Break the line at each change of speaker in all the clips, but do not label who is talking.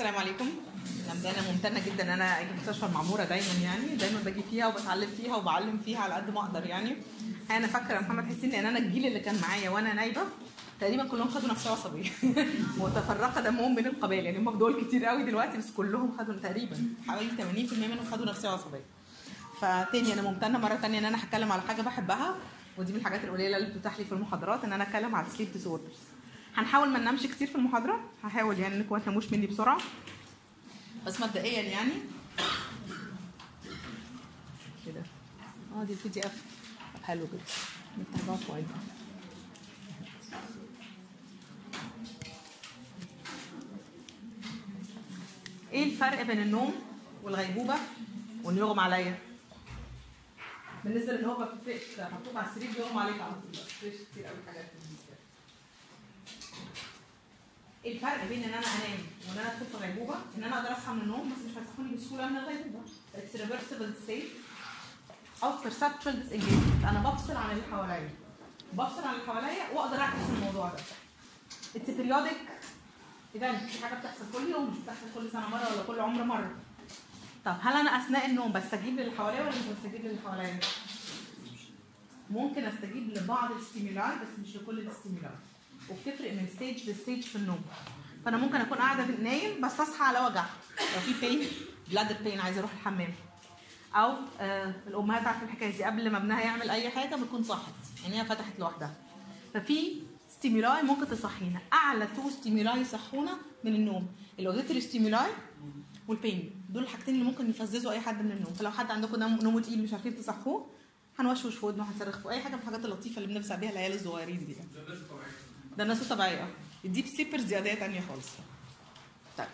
السلام عليكم. أنا ممتنة جدا إن أنا أجي مستشفى المعمورة دايما يعني. دايما باجي فيها وبتعلم فيها وبعلم فيها على قد ما أقدر يعني. أنا فاكرة محمد حسين إن أنا الجيل اللي كان معايا وأنا نايبة تقريبا كلهم خدوا نفسيه عصبيه متفرقة دمهم بين القبائل يعني. هم دول كتير قوي دلوقتي بس كلهم خدوا تقريبا حوالي 80% منهم خدوا نفسيه عصبيه فتاني أنا ممتنة مرة تانية إن أنا هتكلم على حاجة بحبها ودي من الحاجات القليلة اللي بتتاح لي في المحاضرات إن أنا أتكلم على السليب ديسوردرز هنحاول ما ننامش كتير في المحاضرة؟ هحاول يعني انكم ما تناموش مني بسرعة. بس مبدئيا يعني. كده. آه دي ال PDF حلو جدا. نتابعه شوية إيه الفرق بين النوم والغيبوبة وان يغمى عليا؟ بالنسبة لأن هو محطوط على السرير بيغمى عليك على طول. مفيش كتير قوي حاجات. الفرق بين إن أنا أنام وإن أنا أدخل في غيبوبة إن أنا أقدر أصحى من النوم بس مش هتصحوني بسهولة من الغيبوبه it's reversible state of perceptual disengagement. أنا بفصل عن اللي حواليا. بفصل عن اللي حواليا وأقدر أعكس الموضوع ده. it's periodic event في حاجة بتحصل كل يوم مش بتحصل كل سنة مرة ولا كل عمر مرة. طب هل أنا أثناء النوم بستجيب للي حواليا ولا مش بستجيب للي حواليا؟ ممكن أستجيب لبعض ال stimuli بس مش لكل ال stimuli وبتفرق من stage ل stage في النوم. فأنا ممكن أكون قاعدة نايمة بس أصحى على وجع. لو في pain bladder pain عايزة أروح الحمام. أو آه الأمهات عارفة الحكاية دي. قبل ما ابنها يعمل أي حاجة بتكون صحت. يعني هي فتحت لوحدها. ففي stimuli ممكن تصحينا. أعلى two stimuli يصحونا من النوم. ال auditory stimuli وال pain دول الحاجتين اللي ممكن يفززوا أي حد من النوم. فلو حد عندكم نوم تقيل مش عارفين تصحوه هنوشوش في ودنه هنصرخ في أي حاجة من الحاجات اللطيفة اللي بنفزع بيها العيال الصغيرين دي ده الناس الطبيعيه ال deep sleepers دي قضيه ثانية خالص طيب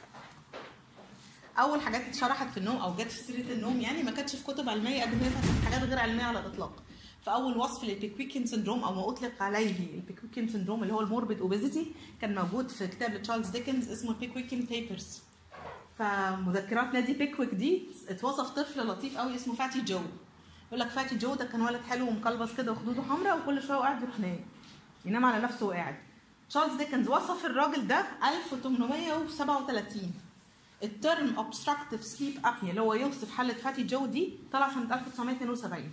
اول حاجات اتشرحت في النوم أو جت في سيره النوم يعني ما كانتش في كتب علميه قد ما كانت حاجات غير علميه على الاطلاق فاول وصف لل Pickwickian syndrome أو ما اطلق عليه ال Pickwickian syndrome اللي هو ال morbid obesity كان موجود في كتاب لتشارلز ديكنز اسمه ال Pickwickian papers فمذكرات نادي بيكويك دي اتوصف طفل لطيف قوي اسمه فاتي جو يقول لك فاتي جو ده كان ولد حلو ومقلبص كده وخدوده حمراء وكل شوية قاعد يروح نايم ينام على نفسه وقاعد تشارلز ديكنز وصف الراجل ده 1837 ال term obstructive sleep apnea اللي هو يوصف حالة فاتي جو دي طلع سنة 1972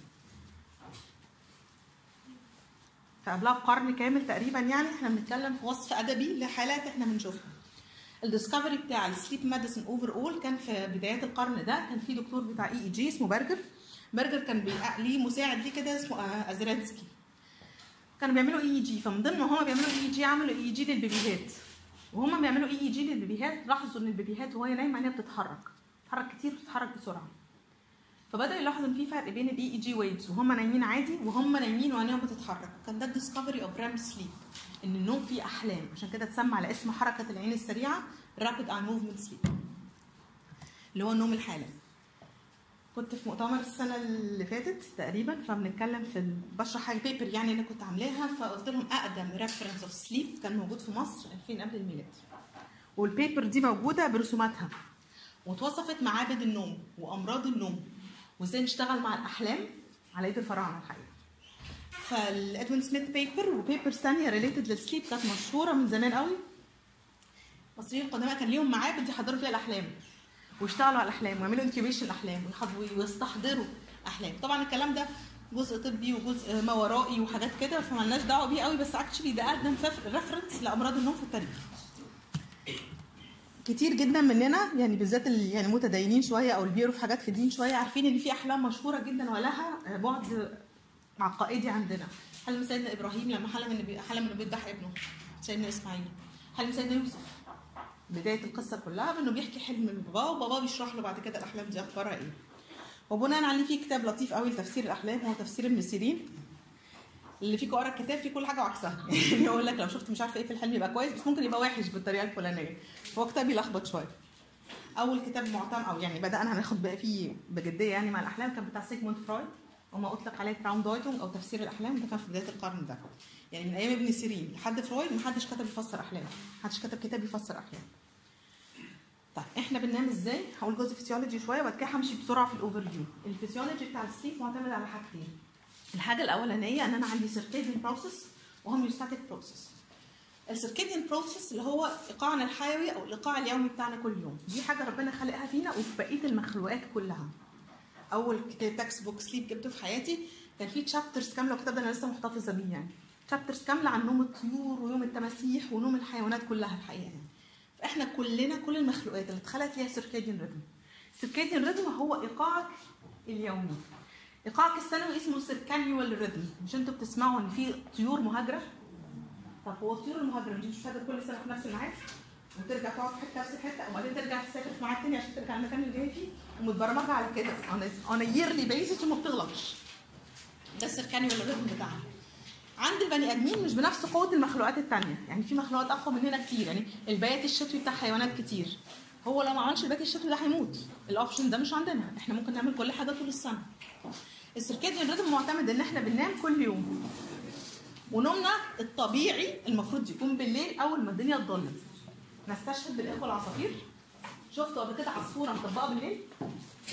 فقبلها بقرن كامل تقريبا يعني إحنا بنتكلم في وصف أدبي لحالات إحنا بنشوفها. ال discovery بتاع ال sleep medicine overall كان في بدايات القرن ده كان في دكتور بتاع EEG اسمه برجر. برجر كان ليه مساعد ليه كده اسمه ازرانسكي كانوا بيعملوا EEG فمن ضمن ما هم بيعملوا EEG عملوا EEG للبيبيهات. وهم بيعملوا EEG للبيبيهات لاحظوا إن البيبيهات وهي نايمة عينيها بتتحرك. بتتحرك كتير بتتحرك بسرعة. فبدأوا يلاحظوا إن في فرق بين ال EEG waves وهم نايمين عادي وهم نايمين وعينيهم بتتحرك. كان ده ال discovery of REM sleep إن النوم فيه أحلام. عشان كده اتسمى على اسم حركة العين السريعة rapid eye movement sleep اللي هو النوم الحالم كنت في مؤتمر السنة اللي فاتت تقريبا فبنتكلم في. بشرح حاجة paper يعني أنا كنت عاملاها فقلت لهم أقدم reference of sleep كان موجود في مصر 2000 قبل الميلاد. وال paper دي موجودة برسوماتها. واتوصفت معابد النوم وأمراض النوم وإزاي نشتغل مع الأحلام على إيد الفراعنة الحقيقة. فال Edwin Smith paper و papers ثانية related لل sleep كانت مشهورة من زمان قوي. المصريين القدماء كان ليهم معابد يحضروا فيها الأحلام. ويشتغلوا على الاحلام ويعملوا incubation الاحلام ويستحضروا احلام طبعا الكلام ده جزء طبي وجزء ما ورائي وحاجات كده فمالناش دعوة بيه قوي بس actually ده أقدم reference لأمراض النوم في التاريخ. كتير جدا مننا يعني بالذات اللي يعني متدينين شوية أو اللي بيقروا في حاجات في الدين شوية عارفين إن في أحلام مشهورة جدا ولها بعد عقائدي عندنا. حلم سيدنا إبراهيم لما حلم إن حلم إنه بيذبح ابنه؟ سيدنا إسماعيل. حلم سيدنا يوسف؟ بداية القصة كلها بأنه بيحكي حلم من باباه وباباه بيشرح له بعد كده الأحلام دي أخبارها إيه. وبناء عليه في كتاب لطيف قوي لتفسير الأحلام هو تفسير ابن سيرين اللي فيكم قرا الكتاب فيه كل حاجة وعكسها. يعني يقول لك لو شفت مش عارفة إيه في الحلم يبقى كويس بس ممكن يبقى وحش بالطريقة الفلانية. هو كتاب يلخبط شوية. أول كتاب معتمد أو يعني بدأنا هناخد بقى فيه بجدية يعني مع الأحلام كان بتاع سيجموند فرويد وما أطلق عليه Traumdeutung أو تفسير الأحلام ده كان في بداية القرن ده. يعني من أيام ابن سيرين لحد فرويد محدش كتب يفسر أحلام محدش كتب كتاب يفسر أحلام. طيب إحنا بننام إزاي؟ هقول جزء فيسيولوجي شوية وبعد كده همشي بسرعة في ال overview. الفسيولوجي بتاع ال sleep معتمد على حاجتين. الحاجة الأولانية إن أنا عندي circadian process و homeostatic process. ال circadian process اللي هو إيقاعنا الحيوي أو الإيقاع اليومي بتاعنا كل يوم دي حاجة ربنا خلقها فينا وفي بقية المخلوقات كلها أول كتاب textbook sleep جبته في حياتي كان في chapters كاملة وكتاب ده أنا لسه محتفظة بيه يعني chapters كاملة عن نوم الطيور ونوم التماسيح ونوم الحيوانات كلها الحقيقة يعني فاحنا كلنا كل المخلوقات اللي اتخلقت ليها circadian rhythm ال circadian rhythm هو إيقاعك اليومي. إيقاعك السنوي اسمه circannual rhythm مش أنتوا بتسمعوا إن في طيور مهاجرة؟ طب هو الطيور المهاجرة دي مش كل سنة في نفس الميعاد؟ وترجع تقعد في حتة نفس الحتة وبعدين ترجع تسافر في ميعاد تاني عشان ترجع المكان اللي جاي فيه؟ ومتبرمجه على كده. on yearly basis وما بتغلطش. ده ال circannual rhythm بتاعها عند البني آدمين مش بنفس قوة المخلوقات الثانية يعني في مخلوقات أقوى مننا كتير. يعني البيات الشتوي بتاع حيوانات كتير. هو لو ما عملش البيات الشتوي ده هيموت. ال option ده مش عندنا. إحنا ممكن نعمل كل حاجة طول السنة. ال circadian rhythm معتمد إن إحنا بننام كل يوم. ونومنا الطبيعي المفروض يكون بالليل أول ما الدنيا تضلم نستشهد بالإخوة العصافير. شفتوا قبل كده عصفورة مطبقة بالليل؟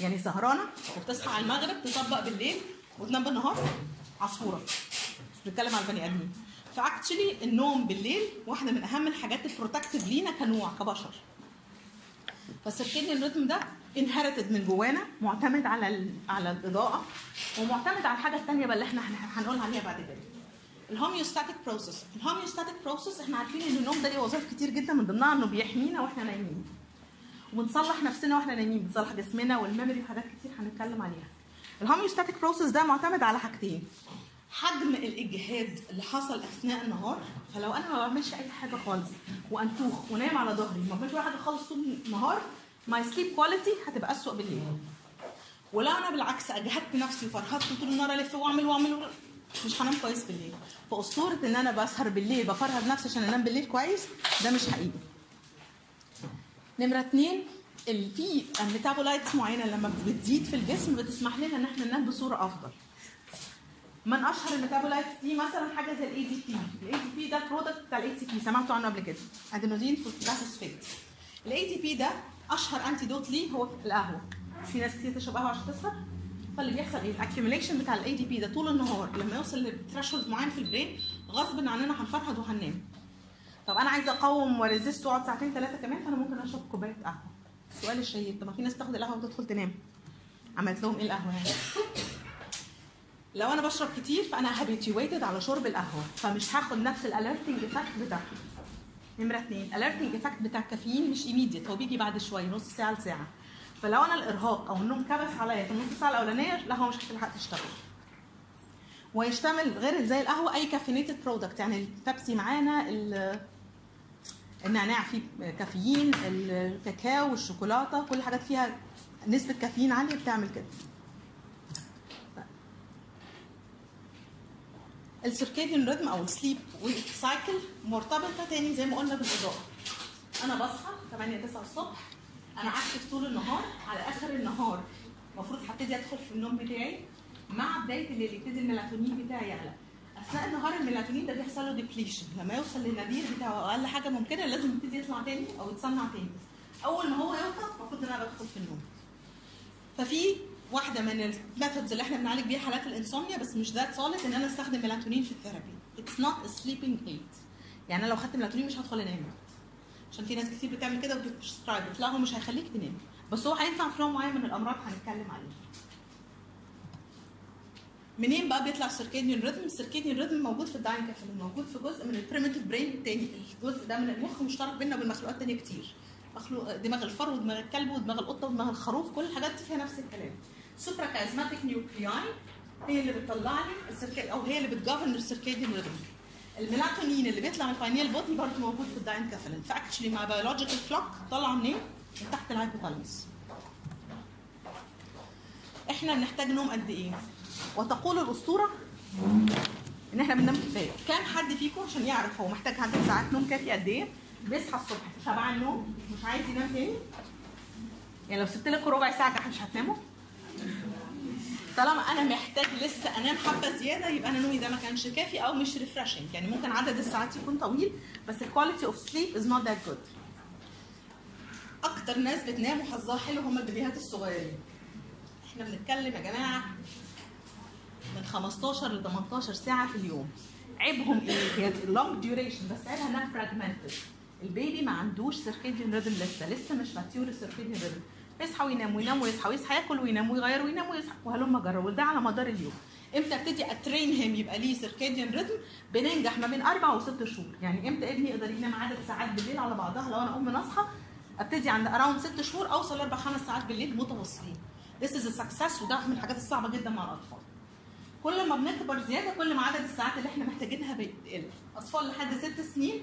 يعني سهرانة وبتصحى على المغرب تطبق بالليل وتنام بالنهار عصفورة. بنتكلم على البني آدمين. ف actually النوم بالليل واحدة من أهم الحاجات ال protective لينا كنوع كبشر. فال circadian rhythm ده inherited من جوانا معتمد على. على الإضاءة ومعتمد على الحاجة الثانية بقى اللي إحنا هنقول عليها بعد كده. ال homeostatic process ال homeostatic process إحنا عارفين إن النوم ده ليه وظائف كتير جدا من ضمنها إنه بيحمينا وإحنا نايمين. وبنصلح نفسنا وإحنا نايمين بنصلح جسمنا وال memory وحاجات كتير هنتكلم عليها. ال homeostatic process ده معتمد على حاجتين. حجم الإجهاد اللي حصل أثناء النهار فلو أنا ما بعملش أي حاجة خالص وأنتخ ونايم على ظهري ما بعملش حاجة خالص طول النهار my sleep quality هتبقى اسوء بالليل. ولو أنا بالعكس أجهدت نفسي وفرهدت طول النهار ألف وأعمل وأعمل مش هنام كويس بالليل. فأسطورة إن أنا بسهر بالليل بفرهد نفسي عشان أنام بالليل كويس ده مش حقيقي. نمرة اتنين في metabolites معينة لما بتزيد في الجسم بتسمح لنا إن إحنا ننام بصورة أفضل. من أشهر ال metabolites دي مثلا حاجة زي ال ADP ال ADP ده product بتاع ال ATP سمعتوا عنه قبل كده. adenosine phosphate ال ATP ده أشهر antidote ليه هو القهوة. في ناس كتير تشرب قهوه عشان تسهر فاللي بيحصل إيه؟ ال accumulation بتاع ال ADP ده طول النهار لما يوصل ل threshold معين في ال brain غصب عننا هنفرهد وهننام. طب أنا عايزة أقاوم و resist وأقعد ساعتين ثلاثة كمان فأنا ممكن أشرب كوباية قهوة. السؤال الشهير طب ما في ناس تاخد القهوة وتدخل تنام. عملت لهم إيه القهوة يعني؟ لو أنا بشرب كتير فأنا habituated على شرب القهوة فمش هاخد نفس ال alerting effect بتاعته نمرة اثنين ال alerting effect بتاع الكافيين مش immediate هو بيجي بعد شوية نص ساعة لساعة. فلو أنا الإرهاق أو النوم كبس عليا في النص ساعة الأولانية لا هو مش هتلحق تشتغل. ويشتمل غير زي القهوة أي caffeinated product يعني البيبسي معانا النعناع فيه كافيين الكاكاو والشوكولاته كل حاجات فيها نسبة كافيين عالية بتعمل كده. ال circadian rhythm أو ال sleep cycle مرتبطة تاني زي ما قلنا بالإضاءة. أنا بصحى 8 9 الصبح أنا active طول النهار على آخر النهار. المفروض هبتدي أدخل في النوم بتاعي مع بداية الليل يبتدي الميلاتونين بتاعي يعلى. أثناء النهار الميلاتونين ده بيحصل له depletion لما يوصل لل nadir بتاعه أقل حاجة ممكنة لازم يبتدي يطلع تاني أو يتصنع تاني. أول ما هو يوصل المفروض إن أنا بدخل في النوم. ففي واحدة من ال methods اللي إحنا بنعالج بيها حالات ال insomnia بس مش ذات صالح إن أنا أستخدم ميلاتونين في ال therapy. it's not sleeping aid يعني أنا لو خدت ميلاتونين مش هدخل انام عشان في ناس كتير بتعمل كده وبتستغرب لا هو مش هيخليك تنام. بس هو هينفع في نوع معين من الأمراض هنتكلم عليه. منين بقى بيطلع ال circadian rhythm ال circadian rhythm موجود في ال diencephalon موجود في جزء من ال primitive brain التاني الجزء ده من المخ مشترك بيننا وبين مخلوقات تانية كتير. دماغ الفار ودماغ الكلب ودماغ القطة ودماغ الخروف كل الحاجات دي فيها نفس الكلام. chiasmatic nuclei هي اللي بتطلع لي ال circad أو هي اللي بت govern ال circadian rhythm الميلاتونين اللي بيطلع من ال pineal body برضه موجود في ال diencephalon ف actually my biological clock طالعه منين؟ من تحت ال hypothalamus إحنا بنحتاج نوم قد إيه؟ وتقول الأسطورة إن إحنا بننام كفاية. كام حد فيكم عشان يعرف هو محتاج عدد ساعات نوم كافي قد إيه؟ بيصحى الصبح. شبعان نوم مش عايز ينام تاني؟ يعني لو سبت لكم ربع ساعة مش هتناموا؟ طالما أنا محتاج لسه أنام حبة زيادة يبقى أنا نومي ده ما كانش كافي أو مش refreshing يعني ممكن عدد الساعات يكون طويل بس ال quality of sleep is not that good أكتر ناس بتنام وحظها حلو هم البيبيهات الصغيرين إحنا بنتكلم يا جماعة من 15 ل 18 ساعة في اليوم. عيبهم إيه؟ هي long duration بس عيبها إنها fragmented ال baby ما عندوش circadian rhythm لسه لسه مش mature circadian rhythm يصحى وينام وينام ويصحى ويصحى ياكل وينام ويغير وينام ويصحى. وهلم جرى وده على مدار اليوم. إمتى ابتدي ا train him يبقى ليه circadian rhythm بننجح ما بين أربع وست شهور. يعني إمتى ابني يقدر ينام عدد ساعات بالليل على بعضها؟ لو أنا ام ناصحه أبتدي عند around ست شهور أوصل أربع خمس ساعات بالليل متواصلين. This is a success وده من الحاجات الصعبة جدا مع الأطفال. كل ما بنكبر زيادة كل ما عدد الساعات اللي إحنا محتاجينها بيقل. اطفال لحد ست سنين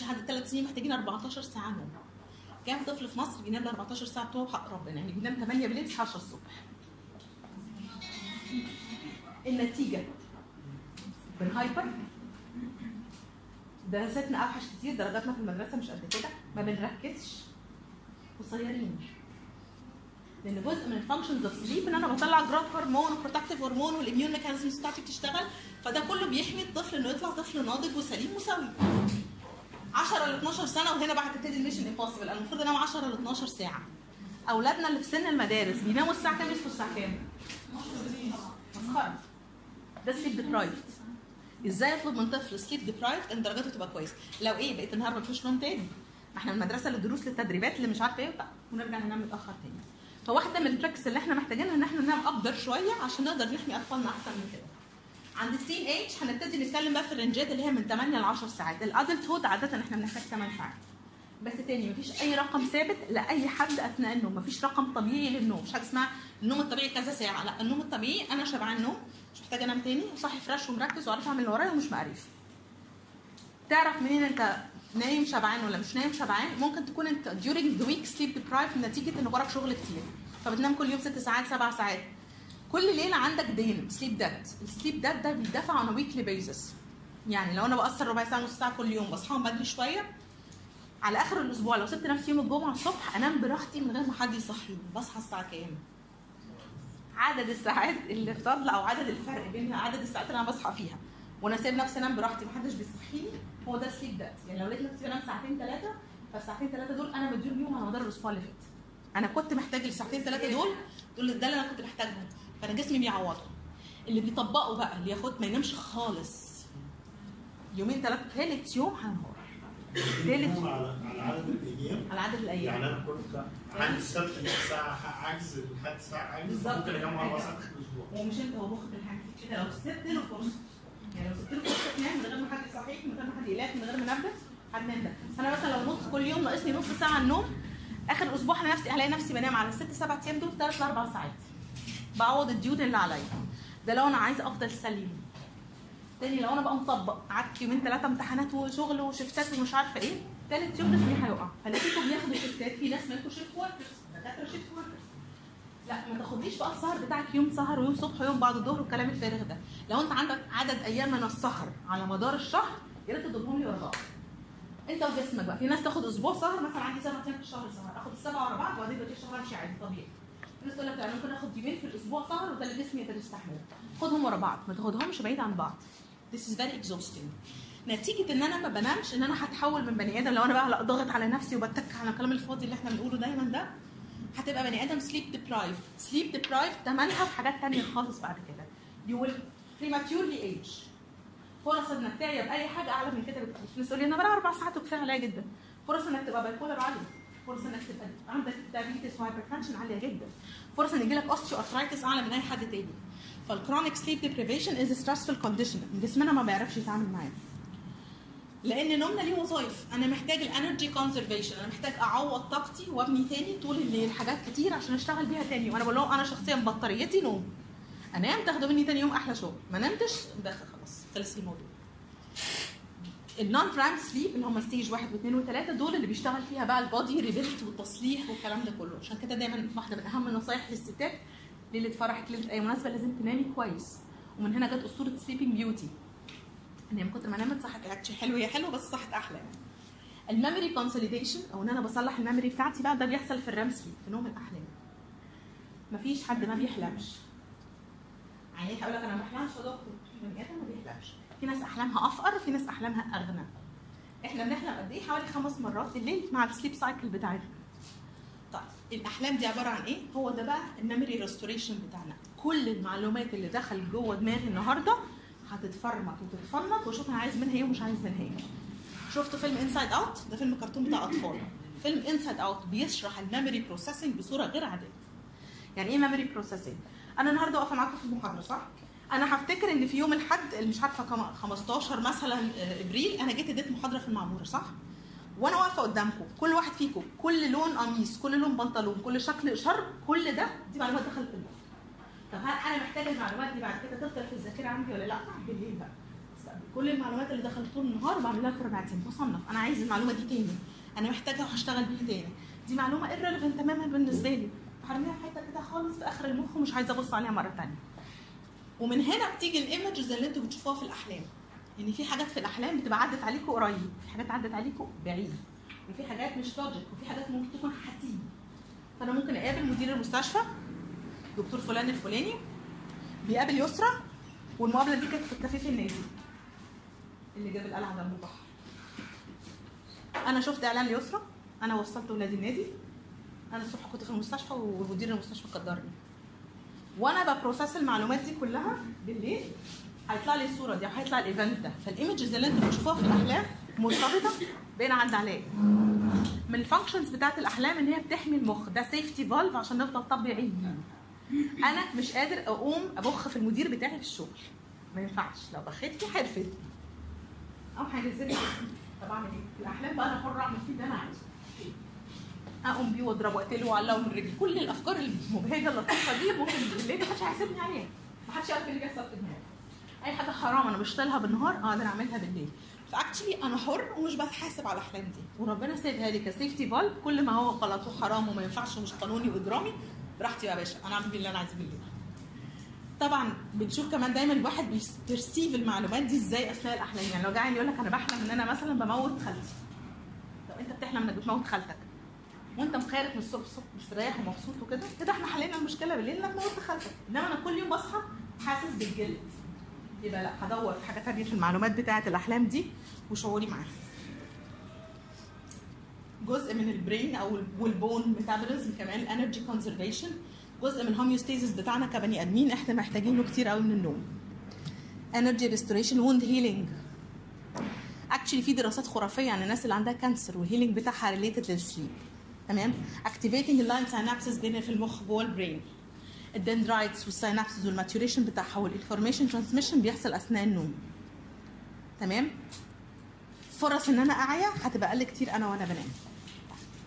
لحد ثلاث سنين محتاجين 14 ساعة نوم. كام طفل في مصر بينام ل 14 ساعة بتوعه بحق ربنا؟ يعني بينام 8 بالليل يصحى 10 الصبح. النتيجة. بن hyper دراستنا أوحش كتير درجاتنا في المدرسة مش قد كده. ما بنركزش. قصيرين. لأن جزء من ال functions of sleep إن أنا بطلع growth hormone و protective hormone وال immune mechanisms بتاعتي بتشتغل فده كله بيحمي الطفل إنه يطلع طفل ناضج وسليم وسوي. 10 ل 12 سنة وهنا بقى هتبتدي ال mission impossible المفروض انام 10 ل 12 ساعة. أولادنا اللي في سن المدارس بيناموا الساعة كام يصحوا الساعة كام؟ مسخرة. ده sleep deprived إزاي اطلب من طفل sleep deprived إن درجاته تبقى كويسه لو إيه بقيت النهار ما فيش نوم تاني. ما إحنا المدرسة للدروس للتدريبات اللي مش عارفة إيه ونرجع ننام متأخر تاني. فواحدة من ال tricks اللي إحنا محتاجينها إن إحنا ننام أكتر شوية عشان نقدر نحمي أطفالنا أحسن من كده. عند ال teenage هنبتدي نتكلم بقى في الرنجات اللي هي من 8 ل 10 ساعات. ال adulthood عادة إحنا بنحتاج 8 ساعات. بس تاني مفيش أي رقم ثابت لأي حد أثناء النوم. مفيش رقم طبيعي للنوم. مش حاجة اسمها النوم الطبيعي كذا ساعة. لأ النوم الطبيعي أنا شبعان نوم مش محتاجة أنام تاني. وصاحي fresh ومركز وعارف أعمل اللي ورايا ومش مقريف. تعرف منين أنت نايم شبعان ولا مش نايم شبعان؟ ممكن تكون أنت during the week sleep deprived نتيجة إن وراك شغل كتير. فبتنام كل يوم ست ساعات سبع ساعات. كل ليلة عندك دين سليب دات السليب دات ده بيدفع a weekly basis. يعني لو أنا بقصر ربع ساعة نص ساعة كل يوم بصحى بدري شوية على آخر الأسبوع لو سبت نفسي يوم الجمعة الصبح أنام براحتي من غير ما حد يصحيني. بصحى الساعة كام؟ عدد الساعات اللي فاضله أو عدد الفرق بين عدد الساعات اللي أنا بصحى فيها. وأنا سايب نفسي أنام براحتي محدش بيصحيني هو ده السليب دات يعني لو لقيت نفسي بنام ساعتين ثلاثة فالساعتين ثلاثة دول أنا بديهم بيهم على مدار الأسبوع اللي فات. أنا كنت محتاج الساعتين ثلاثة دول دول ده اللي أنا كنت محتاجهم. فانا جسمي بيعوضهم اللي بيطبقوا بقى اللي ياخد ما ينامش خالص. يومين ثلاثة ثالث يوم هنهار ثالث
هم على عدد الأيام.
على عدد الأيام.
يعني أنا كنت عندي السبت ساعة عجز لحد ساعة عجز. ممكن انام أربع ساعات في الأسبوع.
ومش أنت هو مخك الحاجة كده لو سبت له فرصة. يعني لو سبت له فرصة تنام من غير ما حد يصحيك من غير ما حد يقلقك من غير منبه هتنام ده أنا مثلا لو نص كل يوم ناقصني نص ساعة النوم آخر الأسبوع أنا نفسي هلاقي نفسي بنام على ست سبع أيام دول ثلاث لأربع ساعات. بعوض الديون اللي عليا. ده لو أنا عايزه أفضل سليم. تاني لو أنا بقى مطبق قعدت يومين ثلاثة امتحانات وشغل وشفتات ومش عارفة إيه ثالث يوم جسمي هيقع. فلقيتكم بياخدوا شفتات في ناس منكم shift workers دكاترة shift workers لا ما تاخدليش بقى السهر بتاعك يوم سهر ويوم صبح ويوم بعد الظهر والكلام الفارغ ده. لو أنت عندك عدد أيام من السهر على مدار الشهر يا ريت تضربهم لي ورا بعض أنت وجسمك بقى في ناس تاخد أسبوع سهر مثلا عندي سبع أيام في الشهر سهر. أخد السبعه ورا بعض وبعدين بقيت الشهر امشي عادي طبيعي. في ناس تقول لك أنا ممكن اخد يومين في الأسبوع سهر وده اللي جسمي يقدر يستحمله. خدهم ورا بعض ما تاخدهمش بعيد عن بعض. This is very exhausting. نتيجة إن أنا ما بنامش إن أنا هتحول من بني آدم لو أنا بقى ضاغط على نفسي وبتك على الكلام الفاضي اللي إحنا بنقوله دايما ده هتبقى بني آدم sleep deprived sleep deprived تمنها في حاجات تانية خالص بعد كده. You will prematurely age. فرص إنك تعيا بأي حاجة أعلى من كده بكتير. الناس لي أنا بنام أربع ساعات وكفاية عليا جدا. فرص إنك تبقى bipolar عالية. فرص إنك تبقى عندك diabetes و hypertension عالية جدا. فرص إن يجيلك osteoarthritis أعلى من أي حد تاني. فال chronic sleep deprivation is stressful condition جسمنا ما بيعرفش يتعامل معاه. لأن نومنا ليه وظايف أنا محتاج ال energy conservation أنا محتاج أعوض طاقتي وأبني تاني طول الليل حاجات كتير عشان أشتغل بيها تاني. وأنا بقول لهم أنا شخصيا بطاريتي نوم. أنام تاخدوا مني تاني يوم أحلى شغل. ما نمتش داخل خلاص. خلص الموضوع. ال non-REM sleep اللي هم stage واحد واثنين وثلاثة دول اللي بيشتغل فيها بقى ال body rebuild والتصليح والكلام ده كله. عشان كده دايما واحدة من أهم النصايح للستات ليله فرحك ليله أي مناسبة لازم تنامي كويس. ومن هنا جت أسطورة Sleeping Beauty ان هي من كتر ما نامت صحت اكشن حلو هي حلوة بس صحت أحلى. يعني ال memory consolidation أو إن أنا بصلح ال memory بتاعتي بقى ده بيحصل في ال REM sleep في نوم الأحلام. مفيش حد ما بيحلمش. يعني هقول لك أنا ما بحلمش يا دكتور؟ ما بيحلمش. في ناس أحلامها أفقر وفي ناس أحلامها أغنى. إحنا بنحلم قد إيه؟ حوالي خمس مرات في الليل مع ال sleep cycle بتاعتنا طيب الأحلام دي عبارة عن إيه؟ هو ده بقى ال memory restoration بتاعنا. كل المعلومات اللي دخل جوه دماغي النهارده هتتفرمط وتتفنط واشوف أنا عايز منها إيه ومش عايز منها إيه. شفتوا فيلم Inside Out ده فيلم كرتون بتاع أطفال. فيلم Inside Out بيشرح ال memory processing بصورة غير عادية. يعني إيه memory processing أنا النهارده واقفة معاكم في المحاضرة صح؟ أنا هفتكر إن في يوم الأحد مش عارفة كم- 15 مثلا آه، إبريل أنا جيت اديت محاضرة في المعمورة صح؟ وأنا واقفة قدامكم كل واحد فيكم كل لون قميص كل لون بنطلون كل شكل شراب كل ده دي معلومات دخلت في المخ. طب هل أنا محتاجة المعلومات دي بعد كده تفضل في الذاكرة عندي ولا لأ؟ بالليل بقى. كل المعلومات اللي دخلت طول النهار بعمل لها formatting بصنف أنا عايز المعلومة دي تاني. أنا محتاجها وهشتغل بيها تاني. دي معلومة irrelevant تماما بالنسبة لي. هرميها في حتة كده خالص في آخر المخ ومش عايزة أبص عليها مرة تانية. ومن هنا بتيجي ال images اللي أنتوا بتشوفوها في الأحلام. يعني في حاجات في الأحلام بتبقى عدت عليكم قريب في حاجات عدت عليكم بعيد وفي حاجات مش logic وفي حاجات ممكن تكون هتيجي فأنا ممكن أقابل مدير المستشفى دكتور فلان الفلاني بيقابل يسرى والمقابلة دي كانت في الكافيه في النادي اللي جنب القلعة جنب البحر أنا شفت إعلان ليسرى أنا وصلت ولادي النادي أنا الصبح كنت في المستشفى ومدير المستشفى قدرني. وأنا ب process المعلومات دي كلها بالليل هيطلع لي الصورة دي هيطلع ال event ده. فال images اللي أنتوا بتشوفوها في الأحلام مرتبطة بقينا عدى عليا من ال functions بتاعت الأحلام إن هي بتحمي المخ. ده safety valve عشان نفضل طبيعيين. أنا مش قادر أقوم أبخ في المدير بتاعي في الشغل. ما ينفعش. لو بخيت فيه هيرفدني أو هينزلني طب أعمل إيه؟ في الأحلام بقى أنا حر أعمل فيه اللي أنا عايزه. اقوم بيه واضربه واقتله واعلقه من رجلي. كل الافكار المبهجه اللطيفه دي ممكن بالليل محدش هيحاسبني عليها محدش يعرف اللي بيحصل في دماغي أي حاجة حرام أنا بشتغلها بالنهار أقدر أعملها بالليل. ف actually أنا حر ومش بتحاسب على الاحلام دي. وربنا سايبها لي ك safety valve. كل ما هو غلط وحرام وما ينفعش ومش قانوني وإجرامي براحتي يا باشا. أنا أعمل اللي أنا عايزاه بالليل. طبعا بنشوف كمان دايما الواحد بيرسيف المعلومات دي إزاي أثناء الأحلام. يعني لو جاي يقول لك أنا بحلم إن أنا مثلا بموت خالتي. طب أنت بتحلم إنك بتموت خالتك. وانت مخارج من الصبح الصبح مستريح ومبسوط وكده؟ كده إحنا حلينا المشكلة بالليل انك موت خالتك إنما أنا كل يوم بصحى حاسس بالجلد. يبقى لا هدور في حاجة ثانية في المعلومات بتاعة الأحلام دي وشعوري معاها. جزء من ال brain أو وال bone metabolism كمان ال energy conservation جزء من ال homeostasis بتاعنا كبني آدمين إحنا محتاجين له كتير قوي من النوم. energy restoration و wound healing actually في دراسات خرافية عن الناس اللي عندها cancer وال healing بتاعها related لل sleep تمام؟ activating ال line synapses بين في المخ جوه البرين الدندرايتس والساينابسز والماتوريشن بتاعها وال information transmission بيحصل أثناء النوم. تمام؟ فرص إن أنا أعيا هتبقى أقل كتير أنا وأنا بنام.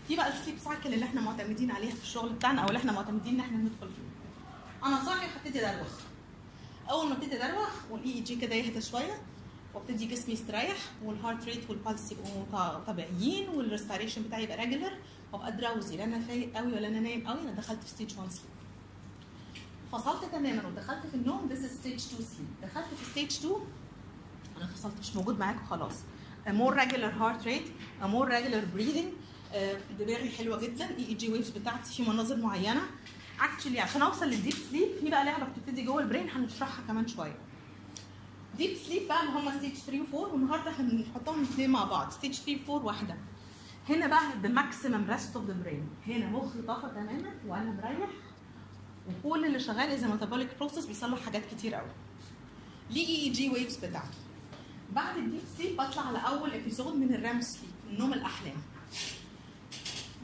دي بقى ال sleep cycle اللي إحنا معتمدين عليها في الشغل بتاعنا أو اللي إحنا معتمدين إن إحنا ندخل فيه. أنا صاحي هبتدي أدروخ. أول ما ابتدي أدروخ وال EEG كده يهدى شوية وابتدي جسمي يستريح وال heart rate وال pulse يبقوا طبيعيين وال respiration بتاعي يبقى regular وابقى drowsy لا أنا فايق قوي ولا أنا نايم قوي أنا دخلت في stage 1 sleep فصلت تماما ودخلت في النوم is stage 2 sleep. دخلت في stage 2 أنا فصلت مش موجود معاكم خلاص a more regular heart rate a more regular breathing آه، دماغي حلوة جدا EEG waves بتاعتي في مناظر معينة. actually عشان أوصل لل deep sleep في بقى لعبة بتبتدي جوه ال brain هنشرحها كمان شوية. deep sleep بقى اللي هم stage 3 و4 والنهاردة إحنا بنحطهم الاثنين مع بعض. stage 3 و4 واحدة. هنا بقى the maximum rest of the brain. هنا مخي طفى تماما وأنا مريح. وكل اللي شغال as metabolic process بيصلح حاجات كتير قوي ليه EEG waves بتاعته بعد ال deep sleep بطلع على أول episode من ال REM sleep نوم الأحلام.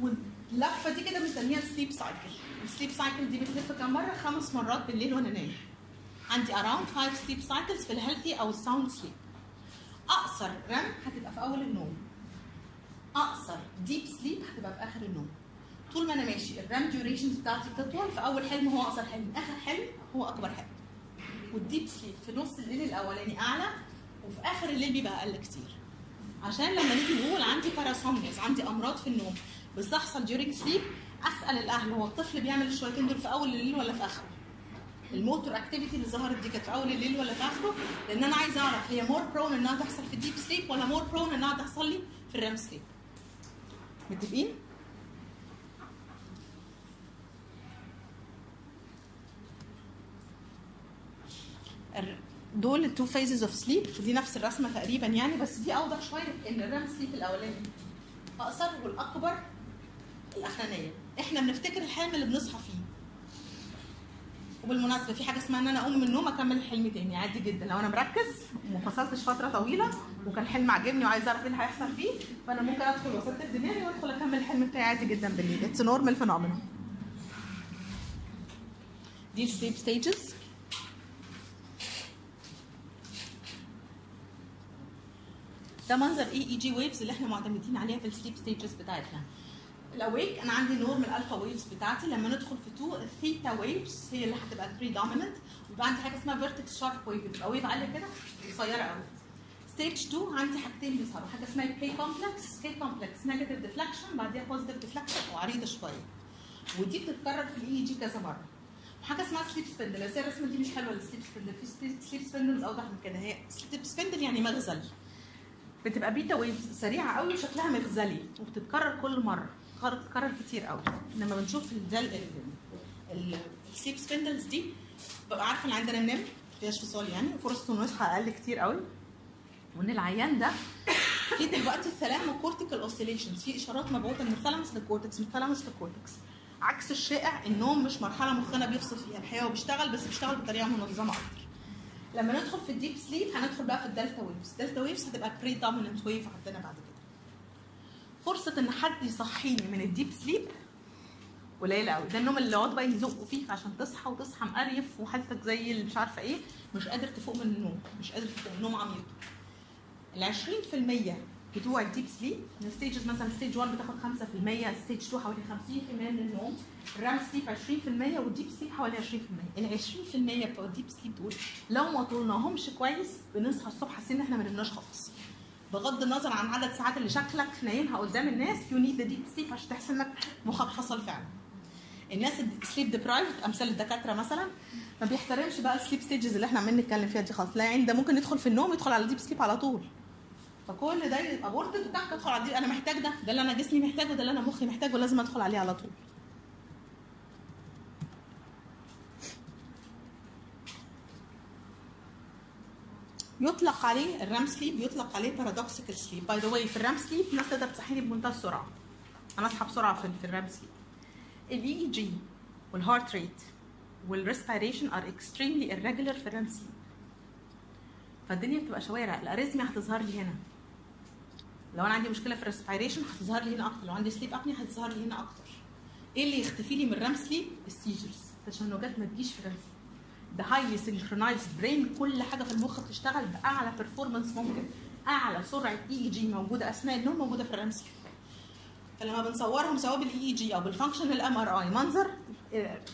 واللفة دي كده بنسميها ال sleep cycle ال sleep cycle دي بتلف كام مرة؟ خمس مرات بالليل وأنا نايم. عندي around 5 sleep cycles في ال healthy أو ال sound sleep أقصر REM هتبقى في أول النوم. أقصر deep sleep هتبقى في آخر النوم. طول ما أنا ماشي ال REM durations بتاعتي بتطول في أول حلم هو أقصر حلم آخر حلم هو أكبر حلم. وال deep sleep في نص الليل الأولاني أعلى وفي آخر الليل بيبقى أقل كتير. عشان لما نيجي نقول عندي parasomnias عندي أمراض في النوم بتحصل during sleep أسأل الأهل هو الطفل بيعمل الشويتين دول في أول الليل ولا في آخره؟ ال motor activity اللي ظهرت دي كانت في أول الليل ولا في آخره؟ لأن أنا عايزة أعرف هي more prone إنها تحصل في ال deep sleep ولا more prone إنها تحصل لي في ال REM sleep متفقين؟ دول ال two phases of sleep دي نفس الرسمة تقريبا يعني بس دي أوضح شوية إن ال REM sleep الأولاني. أقصر والأكبر الأخرانية. إحنا بنفتكر الحلم اللي بنصحى فيه. وبالمناسبة في حاجة اسمها إن أنا أقوم من النوم أكمل الحلم تاني عادي جدا. لو أنا مركز وما فصلتش فترة طويلة وكان حلم عاجبني وعايز أعرف إيه اللي هيحصل فيه فأنا ممكن أدخل واظبط دماغي وأدخل أكمل الحلم بتاعي عادي جدا بالليل. it's normal phenomena دي ال sleep stages ده منظر EEG waves اللي إحنا معتمدين عليها في ال sleep stages بتاعتنا. ال awake أنا عندي normal alpha waves بتاعتي. لما ندخل في 2 ال theta waves هي اللي هتبقى predominant ويبقى عندي حاجة اسمها vertex sharp wave بتبقى wave عالية كده قصيرة قوي. stage 2 عندي حاجتين بيظهروا. حاجة اسمها K complex K complex negative deflection بعديها positive deflection وعريضة شوية. ودي بتتكرر في ال EEG كذا مرة. وحاجة اسمها sleep spindle بس الرسمة دي مش حلوة لل sleep spindle في sleep spindles أوضح من كده. هي sleep spindle يعني مغزل. بتبقى beta waves سريعة قوي وشكلها مغزلي. وبتتكرر كل مرة. بتتكرر كتير قوي. لما بنشوف ال sleep spindles دي ببقى عارفة إن عندنا نومة ما فيهاش فصال يعني وفرصة إنه يصحى أقل كتير قوي. وإن العيان ده في دلوقتي thalamocortical oscillations في إشارات مبعوثة من الثالاموس للكورتكس من الثالاموس للكورتكس عكس الشائع النوم مش مرحلة مخنا بيفصل فيها الحقيقة هو بيشتغل بس بيشتغل بطريقة منظمة أكتر. لما ندخل في ال deep sleep هندخل بقى في ال delta waves ال delta waves هتبقى predominant wave عندنا بعد كده. فرصة إن حد يصحيني من ال deep sleep قليلة قوي ده النوم اللي يقعدوا بقى يزقوا فيك عشان تصحى وتصحى مقريف وحالتك زي اللي مش عارفة إيه مش قادر تفوق من النوم مش قادر تفوق نوم عميق. ال 20% بتوع ال deep sleep ال stages مثلا stage 1 بتاخد 5% stage 2 حوالي 50% من النوم ال REM sleep 20% وال deep sleep حوالي 20% ال 20% بتوع ال deep sleep دول لو ما طولناهمش كويس بنصحى الصبح حاسين ان إحنا ما نمناش خالص. بغض النظر عن عدد ساعات اللي شكلك نايمها قدام الناس you need deep sleep عشان تحس إنك مخك حصل فعلا. الناس ال sleep deprived أمثال الدكاترة مثلا ما بيحترمش بقى ال sleep stages اللي إحنا عمالين نتكلم فيها دي خالص. لا يعني ده ممكن يدخل في النوم يدخل على ال deep sleep على طول. فكل ده يبقى aborted وتحت ادخل على ال deep أنا محتاج ده ده اللي أنا جسمي محتاجه ده اللي أنا مخي محتاجه لازم أدخل عليه على طول. يطلق عليه ال REM sleep يطلق عليه paradoxical sleep. by the way في ال REM sleep الناس تقدر تصحيني بمنتهى السرعة. أنا أصحى بسرعة في, في ال REM sleep. ال EEG وال heart rate وال respiration are extremely irregular في ال REM sleep. فالدنيا بتبقى شوارع. ال arrhythmia هتظهر لي هنا. لو أنا عندي مشكلة في ال respiration هتظهر لي هنا أكتر. لو عندي sleep apnea هتظهر لي هنا أكتر. إيه اللي يختفي لي من ال REM sleep؟ ال seizures التشنجات ما تجيش في ال REM sleep. ده highly synchronized brain كل حاجة في المخ بتشتغل بأعلى performance ممكن. أعلى سرعة EEG موجودة أثناء النوم موجودة في ال REM sleep فلما بنصورهم سواء بال EEG أو بال functional MRI منظر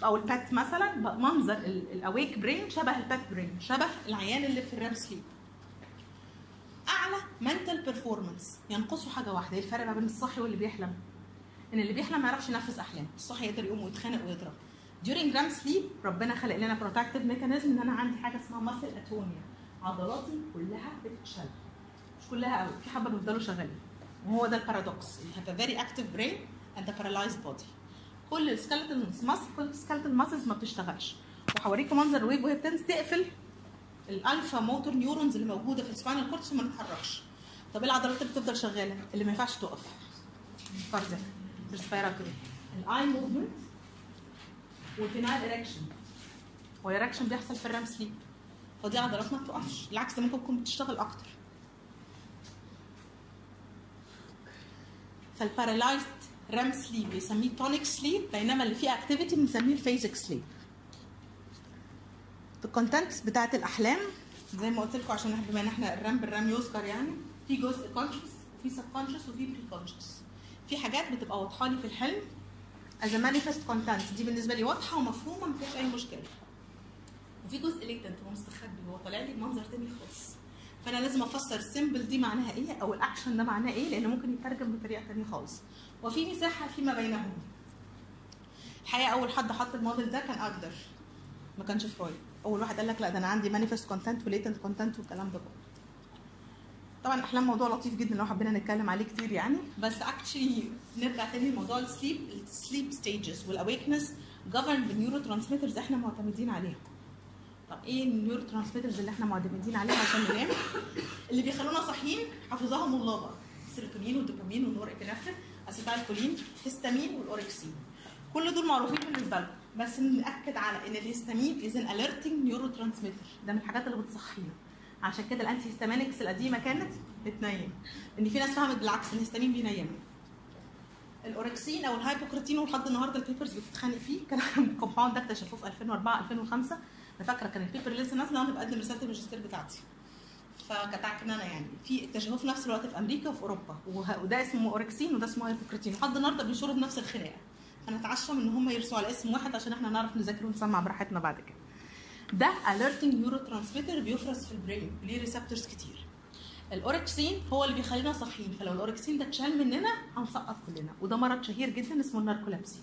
أو ال PET مثلا منظر ال awake brain شبه ال PET brain شبه العيان اللي في ال REM sleep أعلى mental performance ينقصه حاجة واحدة إيه الفرق ما بين الصاحي واللي بيحلم؟ إن اللي بيحلم ما يعرفش ينفذ أحلامه الصاحي يقدر يقوم ويتخانق ويضرب. During REM sleep ربنا خلق لنا protective mechanism إن أنا عندي حاجة اسمها muscle atonia عضلاتي كلها بتتشل. مش كلها قوي في حبة بيفضلوا شغالين. وهو ده ال paradox you have a very active brain and a paralyzed body. كل ال skeletal muscle كل ال skeletal muscles ما بتشتغلش. وهوريكم منظر ال wave وهي بتنزل تقفل ال alpha motor neurons اللي موجودة في ال spinal cortex وما نتحركش طب إيه العضلات اللي بتفضل شغالة؟ اللي ما ينفعش تقف. cardiac respiratory ال eye movement وال penile erection وال erection بيحصل في ال REM sleep. فدي عضلات ما بتقفش. بالعكس ده ممكن تكون بتشتغل أكتر. فال paralyzed REM sleep بيسميه tonic sleep بينما اللي فيه activity بنسميه ال phasic sleep ال contents بتاعت الأحلام زي ما قلت لكم عشان بما إن إحنا ال REM بال REM يذكر يعني في جزء conscious وفي subconscious وفي preconscious في حاجات بتبقى واضحة لي في الحلم as manifest content دي بالنسبة لي واضحة ومفهومة ما فيهاش أي مشكلة. وفي جزء latent هو مستخبي هو طالع لي بمنظر تاني خالص. فأنا لازم أفسر ال symbol دي معناها إيه أو الاكشن ده معناه إيه لأنه ممكن يترجم بطريقة تانية خالص. وفي مساحة فيما بينهم. الحقيقة أول حد حط الموديل ده كان اجدر ما كانش فرويد أول واحد قال لك لا ده أنا عندي manifest content و latent content والكلام ده كله. طبعا الاحلام موضوع لطيف جدا لو حبينا نتكلم عليه كتير يعني. بس actually نرجع تاني لموضوع ال sleep ال sleep stages وال awakeness govern بال neurotransmitters إحنا معتمدين عليها. طب إيه ال neurotransmitters اللي إحنا معتمدين عليها عشان ننام؟ اللي بيخلونا صاحيين حافظاهم الله بقى السيروتونين والدوبامين وال norepinephrine acetylcholine histamine وال orexin كل دول معروفين بالنسبة لكم بس نأكد على إن الهستامين is an alerting neurotransmitter ده من الحاجات اللي بتصحينا. عشان كده ال antihistaminics القديمة كانت بتنيم. إن في ناس فهمت بالعكس الهستامين بينيم. ال orexin أو ال hypocretin ولحد النهارده ال papers بتتخانق فيه. كان ال compound ده اكتشفوه في 2004 2005 أنا فاكرة كان ال paper لسه نازلة وأنا بقدم رساله الماجستير بتاعتي. فكانت عكنانه يعني في اكتشفوه في نفس الوقت في أمريكا وفي أوروبا. وده اسمه orexin وده اسمه hypocretin. لحد النهارده بينشروا بنفس الخناقة. هنتعشم إن هم يرسوا على اسم واحد عشان إحنا نعرف نذاكر ونسمع براحتنا بعد كده. ده alerting neurotransmitter بيفرز في ال brain ليه receptors كتير. ال orexin هو اللي بيخلينا صاحيين. فلو ال orexin ده اتشال مننا هنسقط كلنا. وده مرض شهير جدا اسمه ال narcolepsy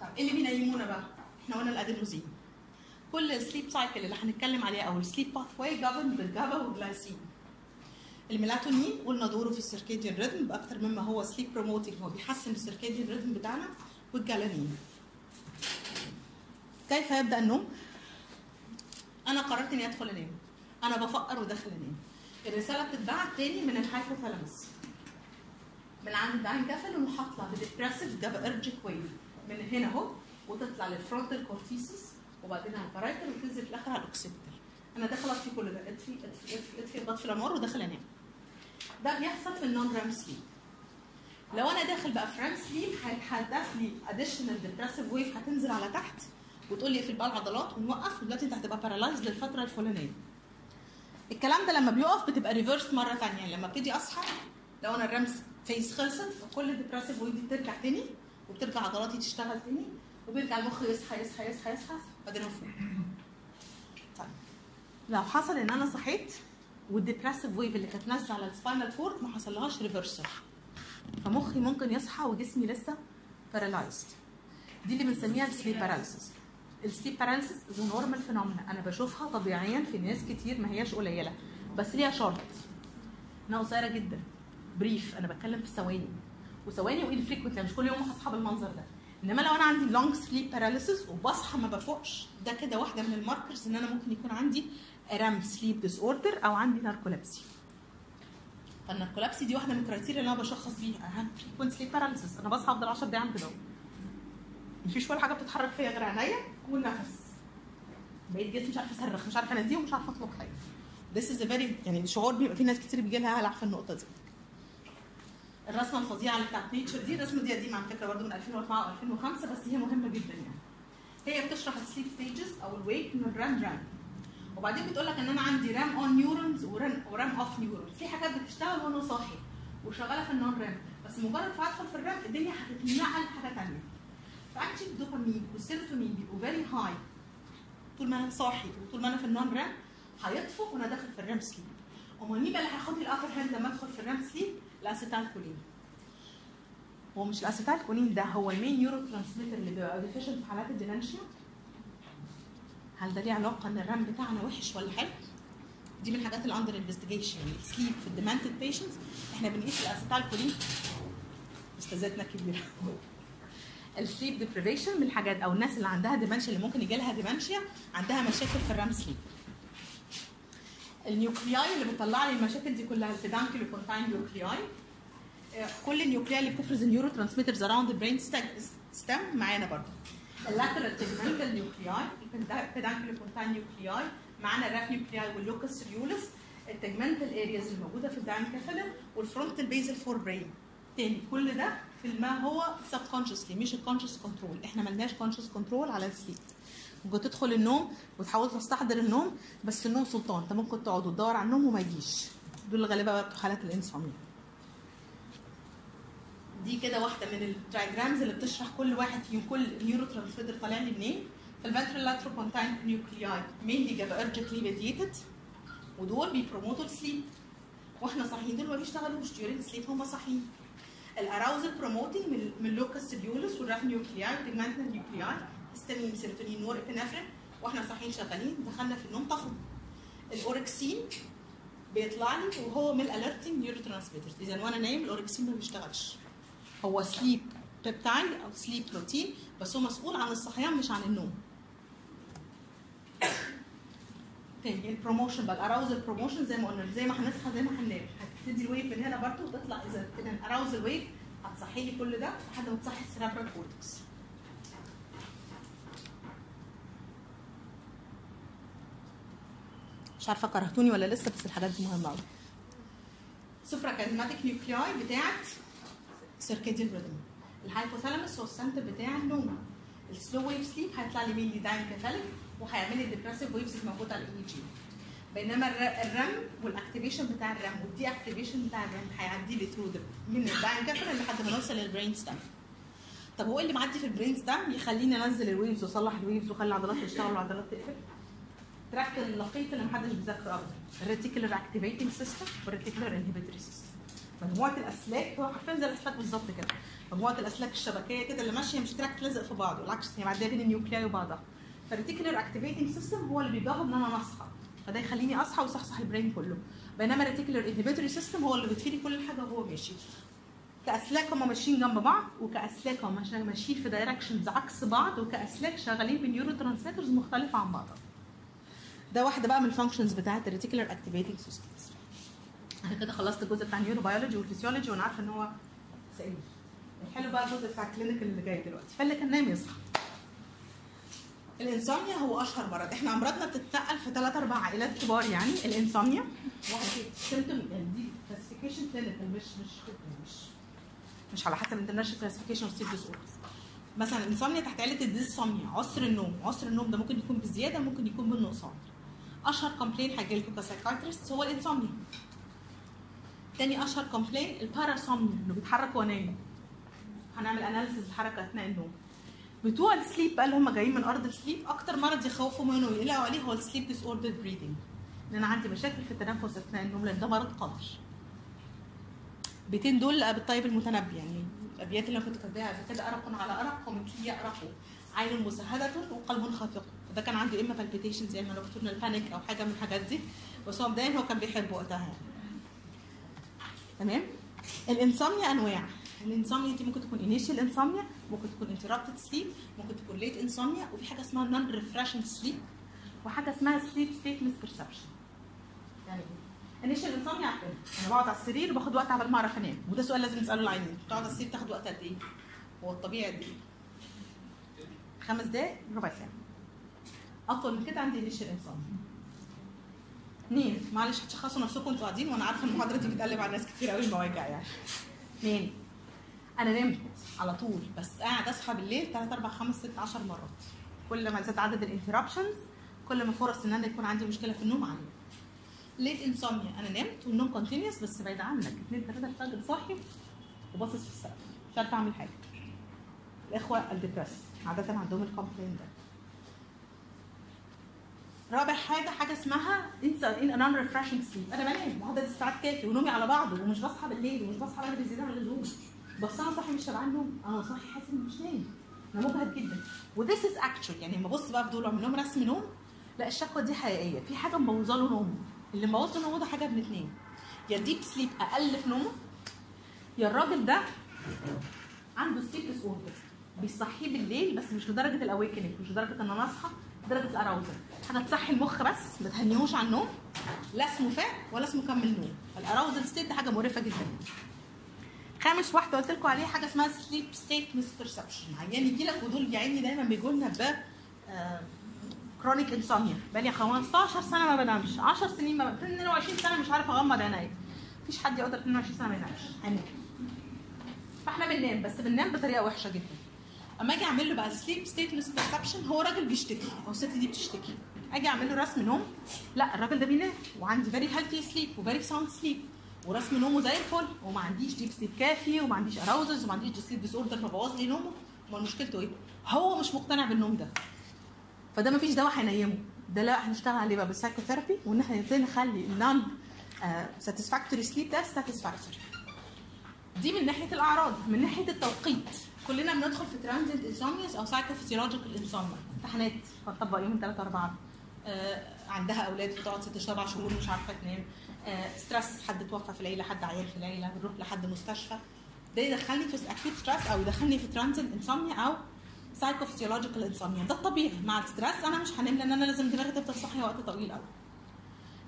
طب إيه اللي بينيمونا بقى؟ إحنا قلنا الأدينوزين. كل ال sleep cycle اللي هنتكلم عليها أو ال sleep pathway govern بال GABA وال glycine الميلاتونين قلنا دوره في ال circadian rhythm بأكتر مما هو sleep promoting هو بيحسن ال circadian rhythm بتاعنا وال galanin كيف يبدأ النوم؟ أنا قررت إني أدخل انام أنا بفكر وداخل انام الرسالة بتتبعت تاني من ال hypothalamus من عند ال diencephalon انه هطلع ب depressive GABAergic wave من هنا أهو وتطلع لل frontal cortices وبعدين على ال parietal وتنزل في الآخر على ال occipital أنا داخلة اطفي كل ده. اطفي اطفي اطفي اطفي بطفي الانوار وداخل انام ده بيحصل في ال non-REM sleep لو أنا داخل بقى في REM sleep هيتحدث لي additional depressive wave هتنزل على تحت. وتقول لي اقفل بقى العضلات ونوقف ودلوقتي انت هتبقى paralyzed للفترة الفلانية. الكلام ده لما بيقف بتبقى reverse مرة ثانية لما ابتدي اصحى لو أنا ال REM phase خلصت فكل ال depressive wave دي بترجع تاني وبترجع عضلاتي تشتغل تاني وبيرجع المخ يصحى يصحى يصحى يصحى بعدين أفوق. طيب. لو حصل إن أنا صحيت وال depressive wave اللي كانت نازلة على ال spinal cord ما حصلهاش reversal فمخي ممكن يصحى وجسمي لسه paralyzed دي اللي بنسميها ال sleep paralysis ال sleep paralysis is normal phenomena أنا بشوفها طبيعيا في ناس كتير ما هياش قليلة. بس ليها شرط. انها قصيرة جدا. brief أنا بتكلم في ثواني. وثواني wide frequent مش كل يوم هصحى بالمنظر ده. إنما لو أنا عندي long sleep paralysis وبصحى ما بفوقش ده كده واحدة من ال markers إن أنا ممكن يكون عندي REM sleep disorder أو عندي narcolepsy فال narcolepsy دي واحدة من ال criteria اللي أنا بشخص بيها. أهم frequent sleep paralysis أنا بصحى أفضل 10 دقايق كده مفيش ولا حاجة بتتحرك فيا غير عينيا والنفس. بقيت جسمي مش عارفه أصرخ مش عارفه اناديه ومش عارفه أطلب حاجة. This is a very يعني شعور بيبقى في ناس كتير بيجي لها هلع في النقطة دي. الرسمة الفظيعة اللي بتاعت Nature دي الرسمة دي قديمة على فكرة برضه من 2004 أو 2005 بس هي مهمة جدا يعني. هي بتشرح ال sleep stages أو ال wake من ال REM REM وبعدين بتقول لك إن أنا عندي REM-on neurons و REM-off neurons في حاجات بتشتغل وأنا صاحي وشغالة في ال non-REM بس مجرد ما ادخل في ال REM الدنيا هتتنقل حاجة ثانية فاكشن الدوبامين والسيروتونين بيبقوا very high طول ما أنا صاحي وطول ما أنا في ال non-REM هيطفوا وأنا داخل في ال REM sleep أمال مين بقى اللي هياخد لي hand لما أدخل في ال REM sleep ال acetylcholine. هو مش ال acetylcholine ده هو ال main neurotransmitter اللي بيبقى deficient في حالات ال dementia. هل ده ليه علاقة إن ال REM بتاعنا وحش ولا حلو؟ دي من الحاجات اللي under investigation ال sleep في ال demented patients إحنا بنقيس ال acetylcholine. أستاذتنا كبيرة. ال sleep deprivation من الحاجات أو الناس اللي عندها dementia اللي ممكن يجي لها dementia عندها مشاكل في ال REM sleep ال nuclei اللي بتطلع لي المشاكل دي كلها ال pedunculopontine nuclei كل ال nuclei اللي بتفرز ال neurotransmitters around ال brain stem معانا برضه. ال lateral tegmental nuclei ال pedunculopontine nuclei معانا ال raphe nuclei وال locus coeruleus ال tegmental areas اللي موجودة في ال diencephalon وال frontal basal forebrain تاني كل ده في ما هو consciously مش ال conscious control إحنا ملناش conscious control على ال sleep ممكن تدخل النوم وتحاول تستحضر النوم بس النوم سلطان. أنت ممكن تقعد وتدور على النوم وما يجيش. دول غالبا بقى حالات ال insomnia دي كده واحدة من ال diagrams اللي بتشرح كل واحد فيهم كل neurotransmitter طالع لي منين في ال ventrolateral كونتاين nuclei mainly GABAergically mediated ودول بي promote وا ال sleep وإحنا صاحيين دول ما بيشتغلوش. during sleep هم صاحيين. ال arousal promoting من من locus coeruleus وال raphe nuclei وال tegmental nuclei histamine norepinephrine وإحنا صاحيين شغالين دخلنا في النوم طفوا ال orexin بيطلع لي وهو من ال alerting neurotransmitters إذا وأنا نايم ال orexin ما بيشتغلش. هو sleep peptide أو sleep protein بس هو مسؤول عن الصحيان مش عن النوم. تاني ال promotion بقى ال arousal promotion زي ما قلنا زي ما هنصحى زي ما هننام. تدي ال wave من هنا برضه وتطلع إذا كده arousal wave هتصحي لي كل ده لحد ما تصحي ال cerebral cortex مش عارفة كرهتوني ولا لسه بس الحاجات دي مهمة قوي suprachiasmatic nuclei بتاعت circadian rhythm ال hypothalamus هو ال center بتاع النوم ال slow wave sleep هيطلع لي مين diencephalic وهيعمل لي waves الموجوده على ال EEG بينما ال REM وال activation بتاع ال REM وال deactivation بتاع ال REM هيعدي لي through من ال diencephalic لحد ما نوصل لل brain stem طب هو إيه اللي معدي في ال brain stem يخليني أنزل ال waves وأصلح ال waves وأخلي العضلات تشتغل والعضلات تقفل. tract اللقيط اللي محدش بيذاكره ابدا. ال reticular activating system وال reticular inhibitory system مجموعة الأسلاك هو حرفيا زي الأسلاك بالظبط كده. مجموعة الأسلاك الشبكية كده اللي ماشية مش tract تلزق في بعض بالعكس هي معدية بين ال nuclei وبعضها. فال reticular activating system هو اللي بيجاوب إن أنا اصحى فده يخليني أصحى ويصحصح ال brain كله. بينما ال reticular inhibitory system هو اللي بيطفي كل حاجة وهو ماشي. كأسلاك هم ماشيين جنب بعض وكأسلاك هم ماشيين في directions عكس بعض وكأسلاك شغالين ب neurotransmitters مختلفة عن بعضها ده واحدة بقى من ال functions بتاعت ال reticular activating systems أنا كده خلصت الجزء بتاع ال neurobiology والفسيولوجي وأنا عارفة إن هو تقيل الحلو بقى الجزء بتاع ال clinical اللي جاي دلوقتي. فاللي كان نايم يصحى. ال insomnia هو أشهر مرض. إحنا أمراضنا بتتنقل في ثلاث أربع عائلات كبار يعني ال insomnia واحد symptom يعني دي classification clinical مش مش مش مش على حسب international classification of sleep dis مثلا ال insomnia تحت عيلة ال dyssomnia عسر النوم. عسر النوم ده ممكن يكون بزيادة ممكن يكون بالنقصان أشهر complaint هيجي لكم ك psychiatrist هو ال insomnia تاني أشهر complaint ال parasomnia إنه بيتحرك وأنا نايم. هنعمل analysis الحركه أثناء النوم. بتوع ال sleep بقى اللي هم جايين من أرض ال sleep أكتر مرض يخوفوا منه ويقلقوا عليه هو ال sleep disordered breathing لأن أنا عندي مشاكل في التنفس أثناء النوم لأن ده مرض قدر بيتين دول بالطيب المتنبي يعني. الأبيات اللي أنا كنت كاتباها قبل كده ارق على أرق ومثلي يأرق عين مسهده وقلب خافق. ده كان عنده إما palpitations يا إما nocturnal panic أو حاجة من الحاجات دي. بس هو مبدئيا هو كان بيحب وقتها يعني. تمام؟ الانسomnia أنواع. الانسomnia دي ممكن تكون initial انسomnia ممكن تكون interrupted sleep ممكن تكون late insomnia وفي حاجة اسمها non refreshing sleep وحاجة اسمها sleep state misperception يعني إيه initial insomnia عارفين؟ أنا بقعد على السرير وباخد وقت عبال ما اعرف انام وده سؤال لازم نسأله العيانين بتقعد على السرير تاخد وقت قد إيه؟ هو الطبيعي قد إيه؟ خمس دقايق؟ ربع ساعة. أطول من كده عندي initial insomnia. اثنين معلش هتشخصوا نفسكم أنتوا قاعدين وأنا عارفة المحاضره دي بتقلب على ناس كتير قوي المواجع يعني. اثنين أنا نمت على طول بس قاعد أصحى بالليل 3 4 5 6 10 مرات. كل ما زاد عدد ال interruptions كل ما فرص إن أنا يكون عندي مشكلة في النوم عاليه late insomnia أنا نمت والنوم continuous بس بعيد عنك. 2 3 الفجر صاحي وباصص في السقف. مش عارفة أعمل حاجة. الإخوة ال depressed عادة عندهم ال complaint ده. رابع حاجة حاجة اسمها ان non-refreshing sleep أنا بنام عدد الساعات كافي ونومي على بعضه ومش بصحى بالليل ومش بصحى بدري زيادة عن اللزوم. بس أنا صاحي مش شبعان نوم. أنا صاحي حاسس اني مش نايم. أنا مجهد جدا. و this is actual يعني لما ابص بقى في دول اعمل لهم رسم نوم لا الشكوى دي حقيقية. في حاجة مبوظه له نومه اللي مبوظ له نومه ده حاجة من اتنين. يا deep sleep أقل في نومه يا الراجل ده عنده sleep disorder بيصحيه بالليل بس مش لدرجة ال awakening مش لدرجة إن أنا أصحى درجة ال arousal حاجة تصحي المخ بس ما تهنيهوش على النوم. لا اسمه فاق ولا اسمه كمل نوم. ال arousal state حاجة مقرفة جدا. خامس واحدة قلت لكم عليها حاجة اسمها sleep state misperception عيان يجي لك ودول يا عيني دايما بيجوا لنا ب chronic insomnia بقالي 15 سنة ما بنامش. 10 سنين ما 22 سنة مش عارفة أغمض عينيا مفيش حد يقدر 22 سنة ما ينامش. فاحنا بننام بس بننام بطريقة وحشة جدا. أما أجي أعمل له بقى sleep state misperception هو راجل بيشتكي. أو الست دي بتشتكي. أجي أعمل له رسم نوم. لا الراجل ده بينام. وعندي very healthy sleep و very sound sleep ورسم نومه زي الفل وما عنديش deep sleep كافي وما عنديش arousals وما عنديش sleep disorder فبوظ لي نومه. أمال مشكلته إيه؟ هو مش مقتنع بالنوم ده. فده مفيش دواء هينيمه. ده لا هنشتغل عليه بقى بال psychotherapy وإن إحنا إزاي نخلي ال non-satisfactory sleep ده satisfactory دي من ناحية الأعراض من ناحية التوقيت. كلنا بندخل في transient insomnias أو psychophysiological insomnia امتحانات هتطبق يوم 3 4 آه عندها أولاد بتقعد 6 7 شهور مش عارفة تنام stress حد توفى في ليله حد عيان في ليله بنروح لحد مستشفى. ده يدخلني في acute stress أو يدخلني في transient insomnia أو psychophysiological insomnia ده الطبيعي. مع ال stress أنا مش هنام لأن أنا لازم دماغي تفضل صاحية وقت طويل قوي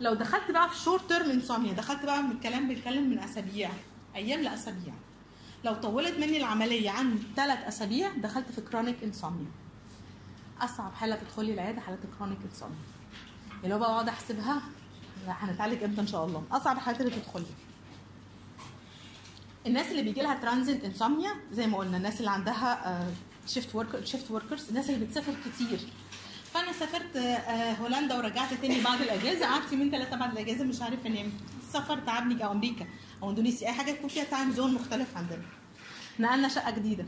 لو دخلت بقى في short term insomnia دخلت بقى من الكلام بيتكلم من أسابيع أيام لأسابيع. لو طولت مني العملية عن ثلاث أسابيع دخلت في chronic insomnia أصعب حالة تدخلي العيادة حالات ال chronic insomnia اللي هو بقى اقعد احسبها هنتعالج إمتى إن شاء الله؟ أصعب الحاجات اللي بتدخل لي الناس اللي بيجي لها transient insomnia زي ما قلنا الناس اللي عندها shift worker shift workers الناس اللي بتسافر كتير. فأنا سافرت آه، هولندا ورجعت تاني بعد الأجازة. قعدت يومين ثلاثة بعد الأجازة مش عارف انام السفر تعبني أو أمريكا أو إندونيسيا. أي حاجة يكون فيها time zone مختلف عندنا. نقلنا شقة جديدة.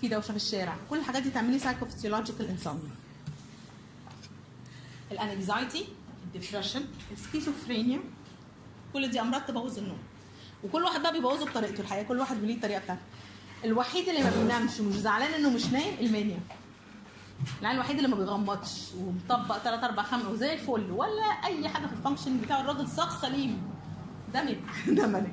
في دوشة في الشارع. كل الحاجات دي تعملي psychophysiological insomnia ال anxiety ال depression السكيزوفرينيا كل دي أمراض تبوظ النوم. وكل واحد بقى بيبوظه بطريقته الحقيقة كل واحد وليه الطريقة بتاعته. الوحيد اللي ما بينامش ومش زعلان إنه مش نايم ال mania. العيال الوحيد اللي ما بيغمضش ومطبق 3 4 5 وزي الفل ولا أي حاجة في ال function بتاع الراجل شخص سليم. ده ملك. ده ملك.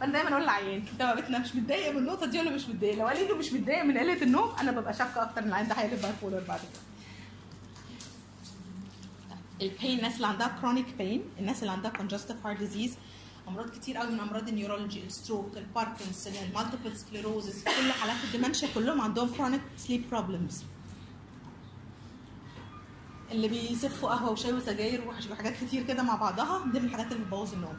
فأنا دايما أقول للعيان أنت ما بتنامش متضايق من النقطة دي ولا مش متضايق؟ لو قال لي إنه مش متضايق من قلة النوم أنا ببقى شاكه أكتر ان العيان ده هيقلب bipolar بعد كده. ال pain الناس اللي عندها chronic pain الناس اللي عندها congestive heart disease أمراض كتير قوي من أمراض النيورولوجي الستروك الباركنسون المالتيبل سكليروزس كل حالات ال dementia كلهم عندهم chronic sleep problems اللي بيسفوا قهوة وشاي وسجاير وح- وحاجات كتير كده مع بعضها دي من الحاجات اللي بتبوظ النوم.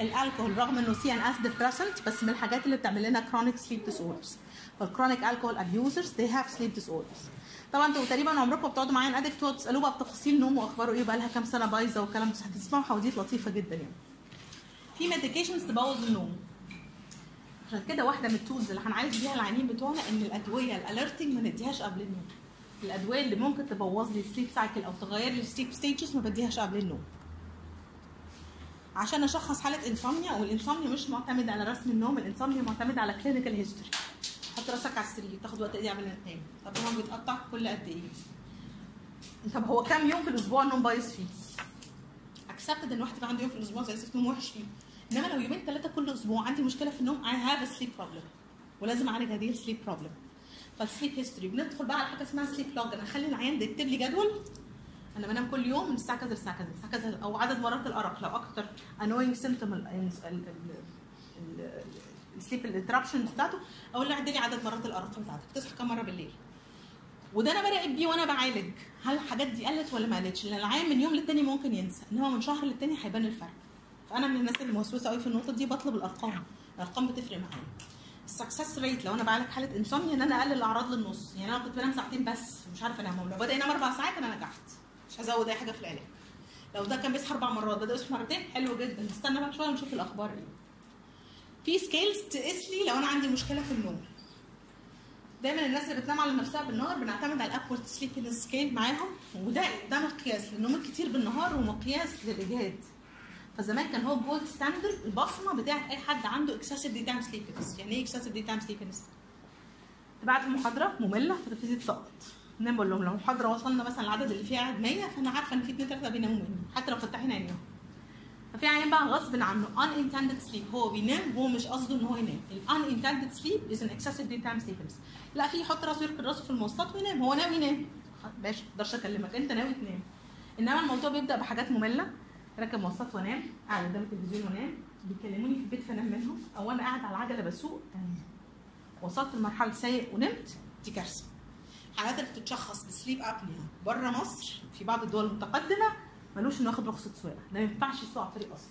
الألكوهول رغم إنه CNS depressant بس من الحاجات اللي بتعمل لنا chronic sleep disorders فال chronic alcohol abusers they have sleep disorders. طبعا أنتوا تقريبا عمركم بتقعدوا معايا addict تقعدوا تسألوه بقى بتفاصيل نومه وأخباره إيه بقى لها كام سنة بايظة والكلام ده هتسمعوا حواديت لطيفة جدا يعني. في medications تبوظ النوم. عشان كده واحدة من ال tools اللي هنعالج بيها العيانين بتوعنا إن الأدوية ال alerting ما نديهاش قبل النوم. الأدوية اللي ممكن تبوظ لي ال sleep cycle أو تغير لي ال sleep stages ما بديهاش قبل النوم. عشان أشخص حالة insomnia وال insomnia مش معتمد على رسم النوم ال insomnia معتمد على clinical history حط راسك على السرير تاخد وقت قد إيه قبل ما تنام طب النوم بيتقطع كل قد إيه؟ طب هو كام يوم في الأسبوع النوم بايظ فيه؟ accepted إن واحد يبقى عنده يوم في الأسبوع زي نوم وحش فيه. إنما لو يومين ثلاثة كل أسبوع عندي مشكلة في النوم have a sleep problem. ولازم أعالج هذه ال sleep problem فال sleep history بندخل بقى على حاجة اسمها sleep log أنا أخلي العيان يكتب لي جدول. أنا بنام كل يوم من الساعة كذا للساعة كذا الساعة كذا أو عدد مرات الأرق. لو أكتر annoying symptom ال sleep ال interruption بتاعته أقول له عدي لي عدد مرات الارق بتاعتك تصحى كم مرة بالليل. وده أنا براقب بيه وأنا بعالج هل الحاجات دي قلت ولا ما قلتش لأن العيان من يوم للتاني ممكن ينسى إنما من شهر للتاني هيبان الفرق. فأنا من الناس اللي موسوسة قوي في النقطة دي بطلب الأرقام الأرقام بتفرق معايا. ال success rate لو أنا بعالج حالة insomnia إن أنا أقلل الأعراض للنص يعني أنا كنت بنام ساعتين بس مش عارفة انام لو بدأ ينام أربع ساعات أنا نجحت مش هزود أي حاجة في العلاج. لو ده كان بيصحى أربع مرات بدا يصحى مرتين حلو جدا. نستنى بقى شوية ونشوف الأخبار. إيه في scales تقيس لي لو أنا عندي مشكلة في النوم دايما الناس اللي بتنام على نفسها بالنهار بنعتمد على ال Epworth sleepiness scale معاهم وده ده مقياس للنوم الكتير بالنهار ومقياس للإجهاد. فزمان كان هو gold standard البصمة بتاعت أي حد عنده excessive daytime sleepiness يعني إيه excessive daytime sleepiness تبعت المحاضرة مملة فتبتدي تسقط. نام بقول لهم لو المحاضرة وصلنا مثلا العدد اللي فيها قاعد 100 فأنا عارفة إن في اثنين ثلاثة بيناموا مني حتى لو فتحين عينيهم. ففي عيان بقى غصب عنه unintended sleep. هو بينام وهو مش قصده إن هو ينام. ال unintended sleep is an excessive daytime sleepiness. لا في يحط راسه يركن راسه في المواصلات وينام. هو ناوي ينام. ماشي ما أقدرش أكلمك. أنت ناوي تنام. إنما الموضوع بيبدأ بحاجات مملة. راكب مواصلات وانام قاعد قدام التلفزيون وانام بيكلموني في البيت فأنام منهم. أو أنا قاعد على العجلة بسوق. وصلت لمرحلة سايق ونمت. دي كارثة. حالات اللي بتتشخص بسليب ابنيا بره مصر في بعض الدول المتقدمة ملوش إنه ياخد رخصة سواقة. ده ما ينفعش يسوق على الطريق أصلا.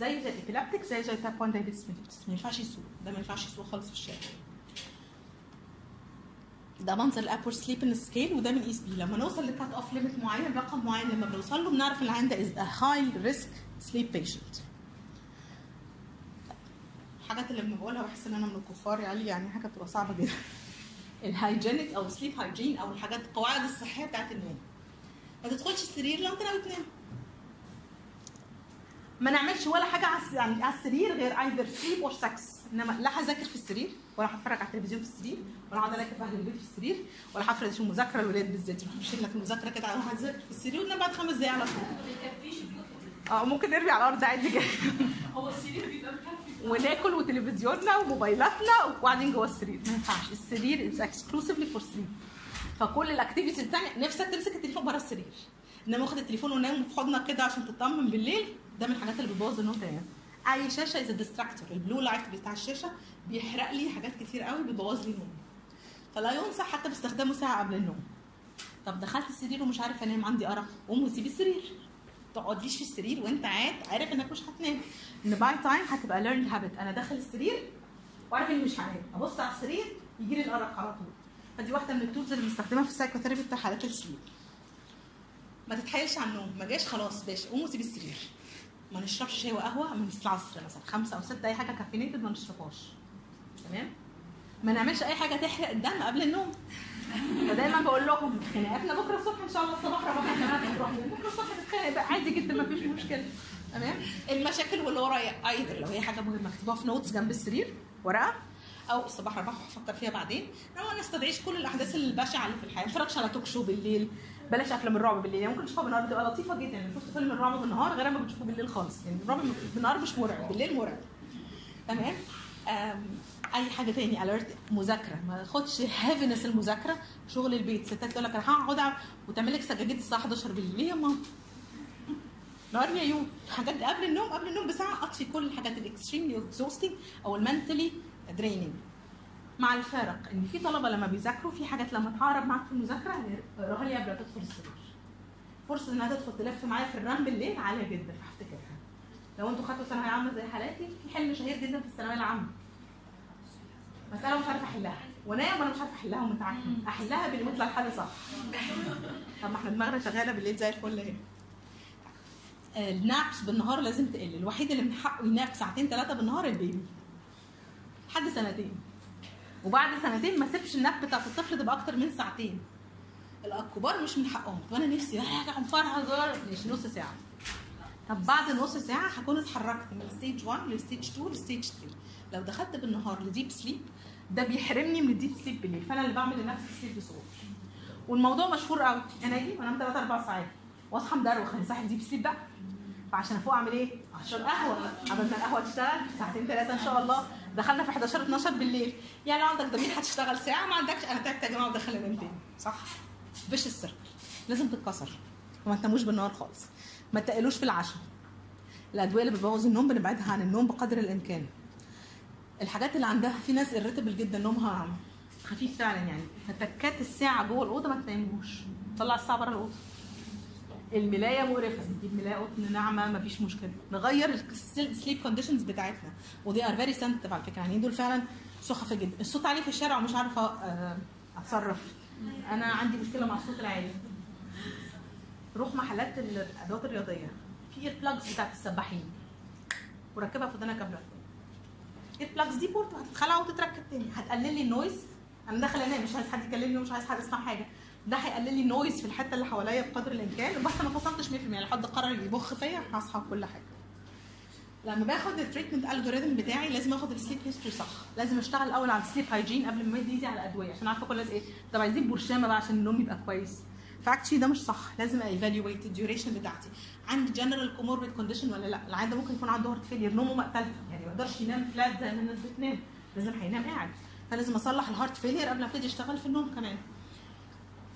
زي زي ال epileptic زي زي type 1 diabetes ما ينفعش يسوق. ده ما ينفعش يسوق خالص في الشارع. ده منظر ال Epworth sleep scale وده من ايس بي لما نوصل ل cut off limit معين رقم معين لما بنوصل له بنعرف إن العيان ده is high risk sleep patient الحاجات اللي لما بقولها بحس إن أنا من الكفار يعني يعني حاجة بتبقى صعبة جدا. ال hygienic أو sleep hygiene أو الحاجات القواعد الصحية بتاعت النوم. ما تدخلش السرير لو انت ناوي تنام. ما نعملش ولا حاجة على يعني على السرير غير either sleep or sex إنما لا هذاكر في السرير ولا هتفرج على التلفزيون في السرير ولا هقعد أذاكر في أهل البيت في السرير ولا هفرد شو مذاكرة الولاد بالذات. مش لك المذاكرة كده أروح أذاكر في السرير ونام بعد خمس دقايق على طول. آه ممكن نرمي على الأرض عادي جدا.
هو السرير بيبقى مكفي.
وناكل وتلفزيوننا وموبايلاتنا وقاعدين جوه السرير. ما ينفعش. السرير is exclusively for sleep فكل ال activities الثانية نفسك تمسك التليفون بره السرير. انما واخد التليفون ونام في حضنك كده عشان تطمن بالليل. ده من الحاجات اللي بتبوظ النوم تماما أي شاشة is distractor ال blue light بتاع الشاشة بيحرق لي حاجات كتير قوي بيبوظ لي نومي فلا ينصح حتى باستخدامه ساعة قبل النوم. طب دخلت السرير ومش عارف انام عندي ارق قوم وسيب السرير. تقعديش في السرير وانت قاعد عارف انك مش هتنام. إن by time هتبقى learned habit أنا داخل السرير وعارف إني مش هنام. أبص على السرير يجي لي الارق على طول. فدي واحدة من ال tools اللي بنستخدمها في ال psychotherapy بتاع حالات ال sleep ما تتحايلش على النوم ما جاش خلاص باشا قوم وسيب السرير. ما نشربش شاي وقهوة من العصر مثلا خمسة أو ستة أي حاجة caffeinated ما نشربهاش. تمام؟ ما نعملش أي حاجة تحرق الدم قبل النوم. فدايما بقول لهم خناقاتنا بكرة الصبح إن شاء الله الصباح جماعة تروح بكرة الصبح نتخانق بقى عادي جدا ما فيش مشكلة. تمام؟ المشاكل واللي ورايا أيضا لو هي حاجة مهمة اكتبوها في notes جنب السرير ورقة. أو الصباح رباح هفكر فيها بعدين. انما ما نستدعيش كل الأحداث البشعه اللي في الحياة. ما نتفرجش على توك شو بالليل. بلاش أفلام الرعب بالليل. يعني ممكن تشوفها بالنهار بتبقى لطيفة جدا. يعني شفت فيلم الرعب بالنهار غير ما بتشوفه بالليل خالص. يعني الرعب بالنهار مش مرعب بالليل مرعب. تمام؟ أي حاجة تاني؟ alert مذاكرة. ما تاخدش heaviness المذاكرة. شغل البيت. ستات تقول لك أنا هقعد وتعمل لك سجاجيد الساعة 11 بالليل. يا ماما؟ نهار يا يوم. حاجات قبل النوم قبل النوم بساعة. أطفي كل الحاجات ال extremely exhausting أو ال mentally draining مع الفارق إن في طلبة لما بيذاكروا في حاجات لما تعارض معاك في المذاكرة اقراها لي قبل تدخل السرير فرصة إنها تدخل تلف معايا في ال REM بالليل عالية جدا هفتكرها. لو أنتوا خدتوا ثانوية عامة زي حالاتي في حلم شهير جدا في الثانوية العامة. مسألة مش عارفة أحلها. وانام وأنا مش عارفة أحلها ومتعكم أحلها باللي بيطلع الحل صح. طب ما إحنا دماغنا شغالة بالليل زي الفل أهي. ال naps بالنهار لازم تقل. الوحيد اللي من حقه ينام ساعتين ثلاثة بالنهار ال baby. لحد سنتين. وبعد سنتين ما سيبش ال nap بتاعت الطفل تبقى أكتر من ساعتين. الكبار مش من حقهم. وأنا نفسي راجع مفرهد ماشي نص ساعة. طب بعد نص ساعة هكون اتحركت من stage 1 ل stage 2 ل stage 3 لو دخلت بالنهار ل deep sleep ده بيحرمني من ال deep sleep بالليل. فأنا اللي بعمل لنفسي sleep بصعوبه والموضوع مشهور قوي. أنا أجي وانام 3 4 ساعات. وأصحى مدروخ أنا صاحي deep sleep بقى. فعشان أفوق أعمل إيه؟ أشرب قهوة. قبل ما القهوة تشتغل ساعتين ثلاثة إن شاء الله. دخلنا في 11 12 بالليل. يعني لو عندك ضمير هتشتغل ساعة؟ ما عندكش؟ أنا تعبت يا جماعة ودخل انام تاني صح؟ vicious circle لازم تتكسر. وما تناموش بالنهار خالص. ما تقلوش في العشاء. الأدوية اللي بتبوظ النوم بنبعدها عن النوم بقدر الإمكان. الحاجات اللي عندها في ناس irritable جدا نومها خفيف فعلا يعني. فتكات الساعة جوه الأوضة ما تناموش. طلع الساعة بره الأوضة. الملاية مقرفة نجيب ملاية قطن ناعمة مفيش مشكلة. نغير ال sleep conditions بتاعتنا. و they are very sensitive على فكرة. يعني دول فعلا سخفه جدا. الصوت عالي في الشارع ومش عارفة آه، أتصرف. أنا عندي مشكلة مع الصوت العالي. روح محلات الأدوات الرياضية. في ear plugs بتاعت السباحين. وركبها في ودانك قبل ال ear plugs دي برضه هتتخلع وتتركب تاني. هتقلل لي ال noise أنا داخله أنام مش عايز حد يكلمني ومش عايز حد يسمع حاجة. ده هيقلل لي ال noise في الحتة اللي حواليا بقدر الإمكان بس ما فصلتش 100% لو حد قرر يبخ فيا هصحى كل حاجة. لما باخد ال treatment algorithm بتاعي لازم آخد ال sleep history صح. لازم أشتغل الأول على ال sleep hygiene قبل ما ايدي على الادويه عشان عارفة كل الناس إيه؟ طب عايزين برشامة بقى عشان النوم يبقى كويس. ف actually ده مش صح. لازم evaluate ال duration بتاعتي. عندي general comorbid condition ولا لأ؟ العيان ده ممكن يكون عنده heart failure نومه مقتل. يعني ما يقدرش ينام flat زي ما الناس بتنام. لازم هينام قاعد. فلازم أصلح ال heart failure قبل ما ابتدي أشتغل في النوم كمان.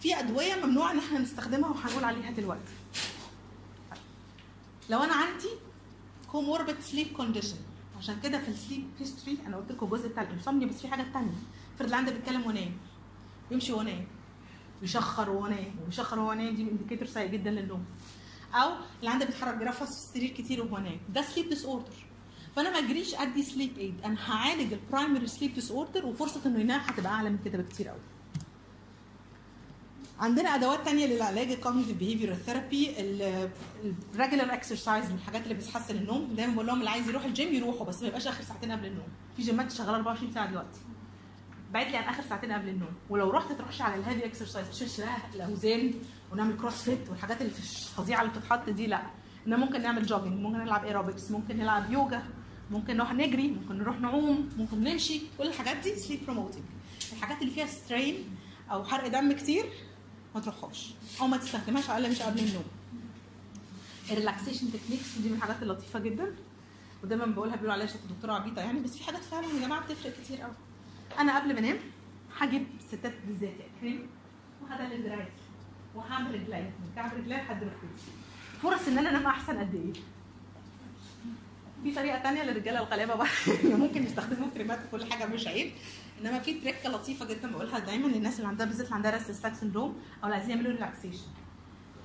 في أدوية ممنوع إن إحنا نستخدمها وهنقول عليها دلوقتي. لو أنا عندي comorbid sleep condition عشان كده في ال sleep history أنا قلت لكم الجزء بتاع ال insomnia بس في حاجة ثانية افرض العيان ده بيتكلم ونايم يمشي وهو نايم بيشخر وهو نايم وبيشخر وهو نايم دي indicator سيء جدا للنوم. أو العيان ده بيتحرك بيرفس في السرير كتير وهو نايم. ده sleep disorder فأنا ما أجريش أدي sleep aid أنا هعالج ال primary sleep disorder وفرصة إنه ينام هتبقى أعلى من كده بكتير قوي عندنا أدوات تانية للعلاج ال cognitive behavioral therapy ال regular exercise الحاجات اللي بتحسن النوم. دايما بقول لهم اللي عايز يروح الجيم يروحوا بس ما يبقاش آخر ساعتين قبل النوم. في جيمات شغاله 24 ساعة دلوقتي. بعد لي عن آخر ساعتين قبل النوم. ولو رحت تروحش على ال heavy exercise تشيلش بقى الاوزان ونعمل CrossFit والحاجات اللي الفظيعه اللي بتتحط دي لا. انما ممكن نعمل jogging ممكن نلعب ايروبكس ممكن نلعب يوجا ممكن نروح نجري ممكن نروح نعوم ممكن نمشي. كل الحاجات دي sleep promoting الحاجات اللي فيها strain أو حرق دم كتير ما تروحهاش. أو ما تستخدمهاش أقل مش قبل النوم. ال relaxation techniques دي من الحاجات اللطيفة جدا. ودايما بقولها بيقولوا عليها شكل دكتوره عبيطة يعني بس في حاجات فعلا يا جماعة بتفرق كتير قوي أنا قبل ما أنام هجيب الستات بالذات كريم وهدلك دراعي وهعمل رجلي. كعب رجلي لحد ركبتي. فرص إن أنا أنام أحسن قد إيه؟ في طريقة تانية للرجالة الغلابة بقى. ممكن يستخدموا كريمات وكل حاجة مش عيب. انما في تريكه لطيفة جدا بقولها دايما للناس اللي عندها بالذات اللي عندها restless leg syndrome أو اللي عايزين يعملوا relaxation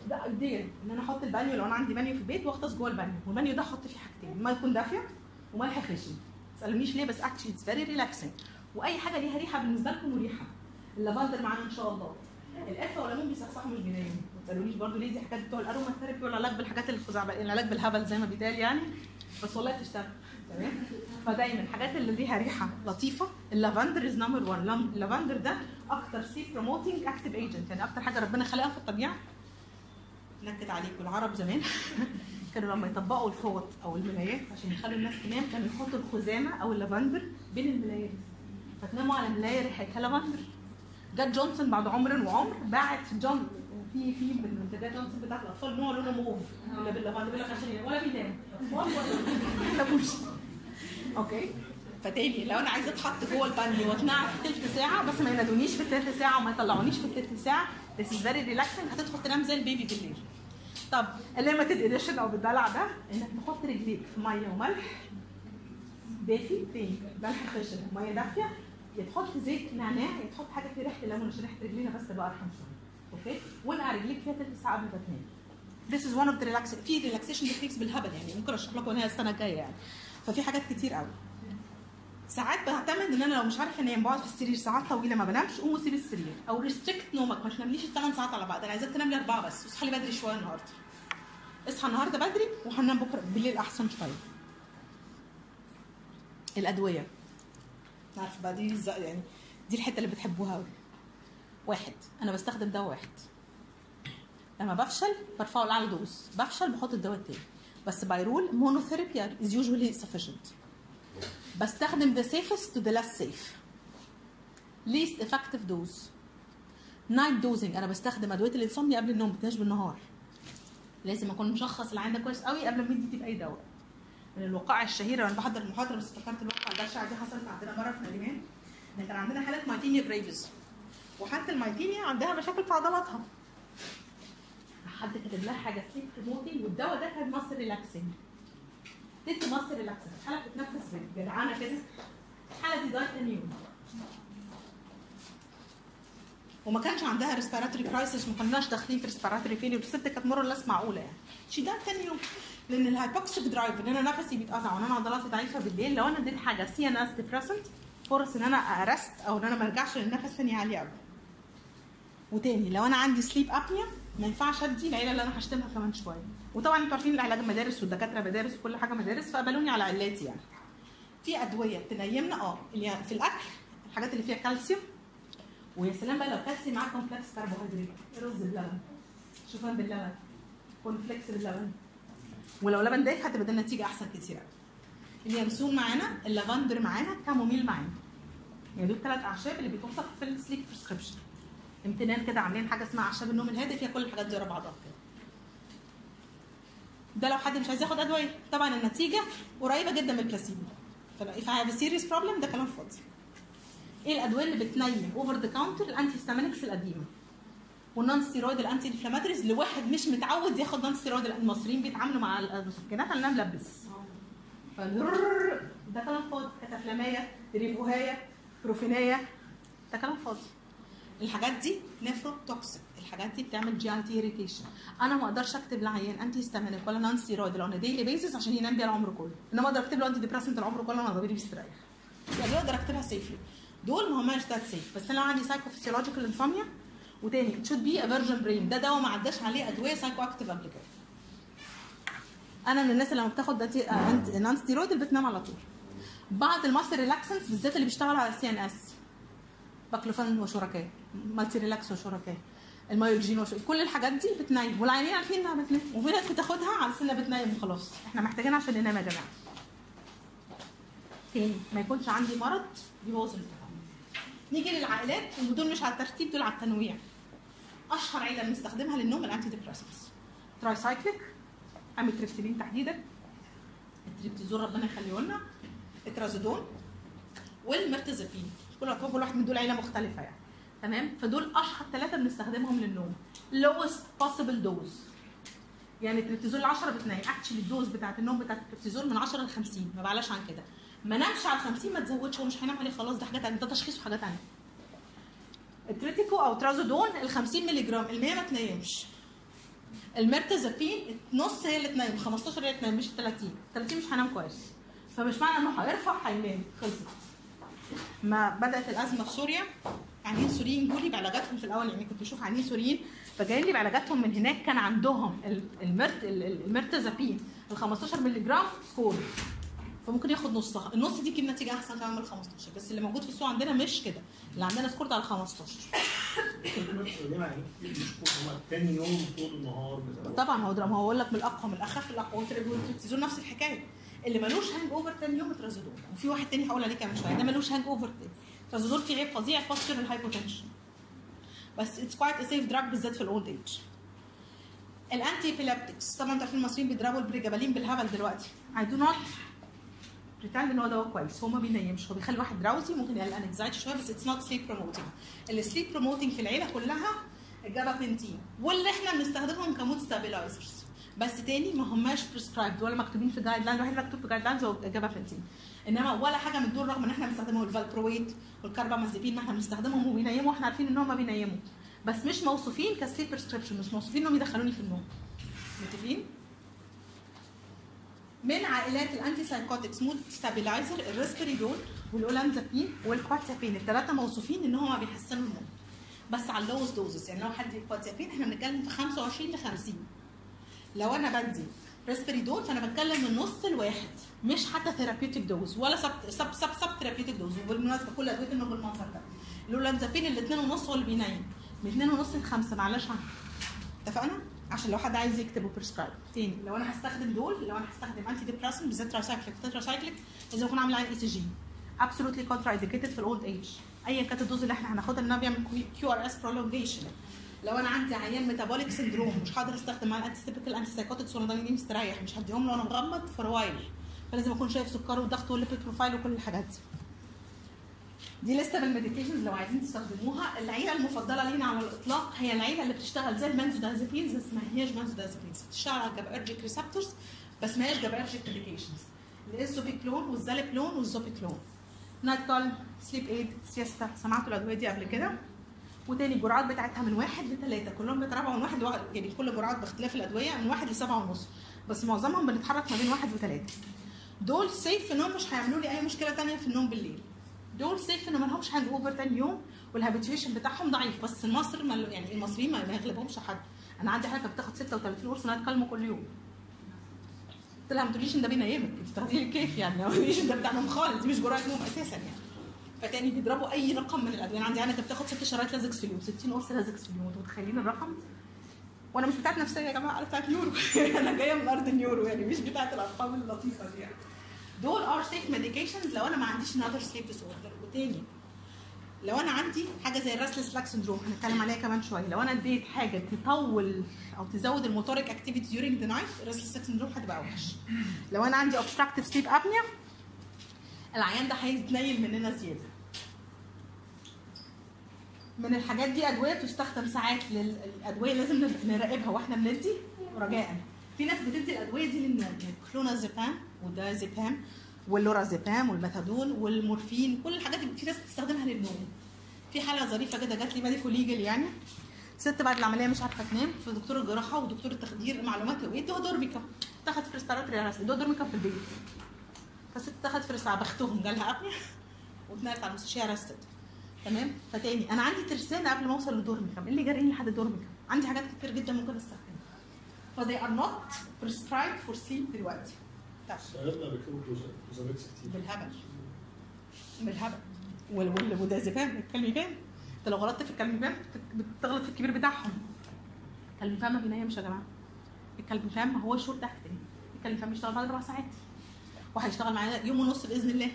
ده idea إن أنا أحط البانيو لو أنا عندي بانيو في البيت واغطس جوه البانيو والبانيو ده أحط فيه حاجتين ما يكون دافية وملح خشن ما تسالونيش ليه بس actually it's very relaxing وأي حاجة ليها ريحة بالنسبة لكم مريحة. اللافندر معانا إن شاء الله. القرفه والليمون بيصحصحوا مش بيناموا ما تسألونيش برضو ليه دي حاجات بتوع ال aromatherapy والعلاج بالحاجات الخزعبلية العلاج بالهبل زي ما بيتقال يعني. بس والله بتشتغل. تمام؟ فدايما الحاجات اللي ليها ريحة لطيفة اللافندر is number 1 اللافندر ده أكتر سيف بروموتنج اكتيف ايجنت يعني أكتر حاجة ربنا خلقها في الطبيعة. نكد عليكم العرب زمان كانوا لما يطبقوا الفوط أو الملايات عشان يخلوا الناس تنام كانوا يحطوا الخزامه أو اللافندر بين الملايات. فتناموا على ملاية ريحتها لافندر. جت جونسون بعد عمر وعمر باعت جون في في من منتجات جونسون بتاعت الأطفال نوع لونه موف. ولا باللافندر لك عشان ولا بينام. Okay. فتاني لو أنا عايزة أتحط جوه البانيو وأتنقع في تلت ساعة بس ما ينادونيش في التلت ساعة وما يطلعونيش في التلت ساعة this is very relaxing هتدخل تنام زي البيبي بالليل. طب ال limited edition أو بالدلع ده إنك تحط رجليك في مية وملح دافي تاني ملح خشن مية دافية يا تحط زيت نعناع يا تحط حاجة فيها ريحة الليمون عشان ريحة رجلينا بس تبقى أرحم شوية. Okay? وانقع رجليك فيها تلت ساعة قبل ما تنام. This is one of the relax في relaxation techniques بالهبل يعني ممكن أشرح لكم هي السنة الجاية يعني. ففي حاجات كتير قوي. ساعات بعتمد إن أنا لو مش عارفه أنام بقعد في السرير ساعات طويلة ما بنامش قوم وسيب السرير. أو restrict نومك ما تنامليش الثمان ساعات على بعض. أنا عايزاك تنام لي اربعه بس واصحى لي بدري شوية النهارده. اصحى النهارده بدري وهننام بكرة بالليل أحسن شوية. الأدوية. عارفه بقى دي يعني دي الحتة اللي بتحبوها قوي واحد. أنا بستخدم دواء واحد. لما بفشل برفعه لأعلى dose. بفشل بحط الدواء التاني. بس by rule monotherapy is usually sufficient. بستخدم the safest to the less safe. Least effective dose. Night dosing. أنا بستخدم أدوية ال insomnia قبل النوم بتناش بالنهار. لازم أكون مشخص اللي عندك كويس قوي قبل ما ادي باي دواء. من الوقائع الشهيرة وأنا بحضر المحاضره بس افتكرت الواقعه البشعه دي حصلت عندنا مرة في نجمان ان كان عندنا حالة myasthenia gravis. وحتى ال myasthenia عندها مشاكل في عضلاتها. حد كاتب لها حاجة sleep promoting والدواء ده كان muscle relaxing اديت muscle relaxing الحالة بتتنفس جدعانة كده. الحالة دي died اميون وما كانش عندها respiratory crisis ما كناش داخلين في respiratory failure الست كانت more less معقولة يعني. she died تاني يوم لأن ال hypoxic drive إن أنا نفسي بيتقطع وإن أنا عضلاتي ضعيفة بالليل لو أنا اديت حاجة CNS depressant فرص إن أنا arrest أو إن أنا ما أرجعش للنفس ثاني عالية قوي وتاني لو أنا عندي sleep apnea ما ينفعش أدي العيلة اللي أنا هشتمها كمان شوية. وطبعا أنتوا عارفين العلاج مدارس والدكاترة مدارس وكل حاجة مدارس فقبلوني على علاتي يعني. في أدوية تنيمنا آه اللي في الأكل الحاجات اللي فيها كالسيوم. ويا سلام بقى لو كالسيوم معاه complex كربوهيدرات رز بلبن. شوفان باللبن. corn flakes باللبن. ولو لبن دافي هتبقى ده النتيجه أحسن كتير. قوي اليانسون معانا اللافندر معانا chamomile معانا. يعني دول ثلاث أعشاب اللي بيتوصف في ال sleep prescription امتنان كده عاملين حاجة اسمها اعشاب النوم الهادئ فيها كل الحاجات دي ورا بعضها. كده ده لو حد مش عايز ياخد أدوية. طبعا النتيجة قريبة جدا من البلاسيبو. فلو if I have a serious problem ده كلام فاضي. إيه الأدوية اللي بتنيم over the counter ال antihistaminics القديمة. وال non-steroid ال anti-inflammatories لواحد مش متعود ياخد non-steroid المصريين بيتعاملوا مع المسكنات على إنها ملبس. ده كلام فاضي. كتافلاميه ريفوهايه بروفينايه ده كلام فاضي. الحاجات دي nephrotoxic الحاجات دي بتعمل GIT أنا ما أقدرش أكتب لعيان antihistaminic ولا non-steroid on daily basis عشان ينام بيها العمر كله. إنما أقدر أكتب له antidepressant العمر كله أنا ضميري بيستريح. يعني أقدر أكتبها safely دول ما هماش that safe بس أنا لو عندي psychophysiological insomnia وتاني should be a virgin brain ده دواء ما عداش عليه أدوية psychoactive قبل كده أنا من الناس اللي لما بتاخد non-steroid بتنام على طول. بعض ال muscle relaxants بالذات اللي بيشتغلوا على ال CNS baclofen وشركاء. مالتي ريلاكس وشركاء المايوجين وشركاء كل الحاجات دي بتنيم والعيانين عارفين إنها بتنيم وفي ناس بتاخدها على إنها بتنيم وخلاص. إحنا محتاجين عشان ننام يا جماعة. تاني ما يكونش عندي مرض يبوظ الامتحان نيجي للعائلات ودول مش على الترتيب دول على التنويع. أشهر عيلة بنستخدمها للنوم ال antidepressants tricyclic amitriptyline تحديدا. التريبتيزول ربنا يخليه لنا. ال trazodone. وال mirtazapine كل واحد من دول عيلة مختلفة يعني. تمام؟ فدول أشهر ثلاثة بنستخدمهم للنوم. lowest possible dose. يعني التريبتيزول 10 بتنام. actually ال dose بتاعت النوم بتاعت التريبتيزول من 10 ل 50 ما بعلاش عن كده. ما نامش على 50 ما تزودش هو مش هينام عليه خلاص ده حاجة ثانية ده تشخيص وحاجه ثانية التريتيكو أو trazodone ال 50 مللي جرام ال 100 ما تنامش. ال mirtazapine نص هي اللي تنام 15 هي اللي تنام مش 30 30 مش هينام كويس. فمش معنى إنه هيرفع هينام. خلصت. لما بدأت الأزمة في سوريا عيانين سوريين جولي بعلاجاتهم في الأول يعني كنت بشوف عيانين سوريين فجايين لي بعلاجاتهم من هناك كان عندهم ال- المرت ال- ال- ال mirtazapine ال 15 مللي جرام full فممكن ياخد نصها. النص دي تجيب نتيجة أحسن كمان من ال 15 بس اللي موجود في السوق عندنا مش كده. اللي عندنا scored على 15
تاني يوم طول النهار
طبعا هو ما هو بقول لك من الأقوى من الأخف الأقوى. نفس الحكاية. اللي ملوش hangover تاني يوم trazodone وفي واحد تاني هقول عليه كمان شوية ده ملوش hangover تاني. trazodone فيه عيب فظيع postural hypotension بس it's quite safe drug بالذات في ال old age ال antiepileptics طبعا أنتوا عارفين المصريين بيضربوا البريجابالين بالهبل دلوقتي. I do not pretend إن هو دواء كويس. هو ما بينيمش هو بيخلي الواحد drowsy ممكن يقلل anxiety شوية بس it's not sleep promoting ال sleep promoting في العيلة كلها ال gabapentin واللي إحنا بنستخدمهم ك mood stabilizers بس تاني ما هماش prescribed ولا مكتوبين في guideline الواحد مكتوب في guidelines هو ال gabapentin إنما ولا حاجة من دول رغم إن إحنا بنستخدمهم ال valproate وال carbamazepine ما إحنا بنستخدمهم وبينيموا وإحنا عارفين ان هم بينيموا. بس مش موصوفين ك sleep prescription مش موصوفين إنهم يدخلوني في النوم. متفقين؟ من عائلات ال antipsychotics mood stabilizer ال risperidone وال olanzapine وال quetiapine الثلاثه موصوفين ان هم بيحسنوا النوم. بس على ال low doses يعني لو حد quetiapine إحنا بنتكلم في 25 ل 50 لو أنا بدي ريسبريدون فأنا بتكلم من نص الواحد مش حتى therapeutic dose ولا sub sub sub sub therapeutic dose وبالمناسبة كل أدوية النوم بالمنظر ده. الاولانزابين الاثنين ونص هو اللي بينيم من اثنين ونص لخمسة معلش. اتفقنا؟ عشان لو حد عايز يكتبه prescribe تاني لو أنا هستخدم دول لو أنا هستخدم antidepressant بالذات tricyclic tetracyclic لازم اكون عامل عين إي سي جي. absolutely contraindicated في ال old age ايا كانت ال dose اللي إحنا هناخدها انها بيعمل QRS prolongation لو أنا عندي عيان metabolic syndrome مش هقدر أستخدم معاه ال atypical antipsychotics وأنا ضميري مستريح مش هديهم له وأنا مغمض for while فلازم أكون شايف سكره وضغطه وال lipid profile وكل الحاجات دي. دي لسته بال medications لو عايزين تستخدموها. العيلة المفضلة لينا على الإطلاق هي العيلة اللي بتشتغل زي ال benzodiazepines بس ما هياش benzodiazepines بتشتغل على ال GABAergic receptors بس ما هياش GABAergic medications ال eszopiclone وال zaleplon وال zopiclone. Night Calm Sleep Aid Siesta سمعتوا الأدوية دي قبل كده؟ وتاني الجرعات بتاعتها من واحد لثلاثه كلهم بيتراوحوا من واحد لواحد يعني كل جرعات باختلاف الأدوية من واحد لسبعة ونص بس معظمهم بنتحرك ما بين واحد وثلاثه دول safe في النوم مش هيعملوا لي أي مشكلة تانية في النوم بالليل. دول safe إن ما لهمش hangover تاني يوم وال habituation بتاعهم ضعيف بس مصر ما يعني المصريين ما يغلبهمش حد. أنا عندي حاجة بتاخد 36 قرص Night Calm كل يوم. قلت لها ما تقوليش إن ده بينيمك أنت بتاخديه للكيف يعني؟ ما تقوليش إن ده بتاع نوم خالص مش جرعة نوم أساسا يعني. فتاني بيضربوا أي رقم من الأدوية. عندي أنا بتاخد ست شرايط Lasix في اليوم 60 قرص Lasix في اليوم أنتوا متخيلين الرقم؟ وأنا مش بتاعت نفسية يا جماعة أنا بتاعت نيورو. أنا جاية من أرض ال neuro يعني مش بتاعت الأرقام اللطيفة دي يعني. دول are safe medications لو أنا ما عنديش another sleep disorder وتاني لو أنا عندي حاجة زي ال restless leg syndrome هنتكلم عليها كمان شوية. لو أنا اديت حاجة تطول أو تزود ال motoric activity during the night ال restless leg syndrome هتبقى اوحش لو أنا عندي obstructive sleep apnea العيان ده هيتنيل مننا زيادة. من الحاجات دي أدوية تستخدم ساعات للادويه لازم نراقبها وإحنا بندي رجاء في ناس بتدي الأدوية دي للنوم clonazepam و diazepam وال lorazepam وال methadone والمورفين كل الحاجات دي في ناس بتستخدمها للنوم. في حالة ظريفة كده جات لي medico-legal يعني. ست بعد العملية مش عارفة تنام في دكتور الجراحة ودكتور التخدير معلومات هو ادوها Dormicum تاخد في respiratory arrest ادوها Dormicum في البيت. فست تاخد في respiratory بختهم جالها apnea واتنقلت على المستشفى arrested تمام؟ فتاني أنا عندي ترسانه قبل ما أوصل ل Dormicum إيه اللي جاريني لحد Dormicum عندي حاجات كتير جدا ممكن أستخدمها. ف they are not prescribed for sleep دلوقتي. طيب. بالهبل. بالهبل. وال- وال- والدازيبام الكلميبام انت لو غلطت في الكلميبام بت- بتغلط في الكبير بتاعهم. الكلميبام ما بينامش يا جماعة. الكلميبام هو شورت اكتنج الكلميبام بيشتغل بعد أربع ساعات. وهيشتغل معانا يوم ونص بإذن الله.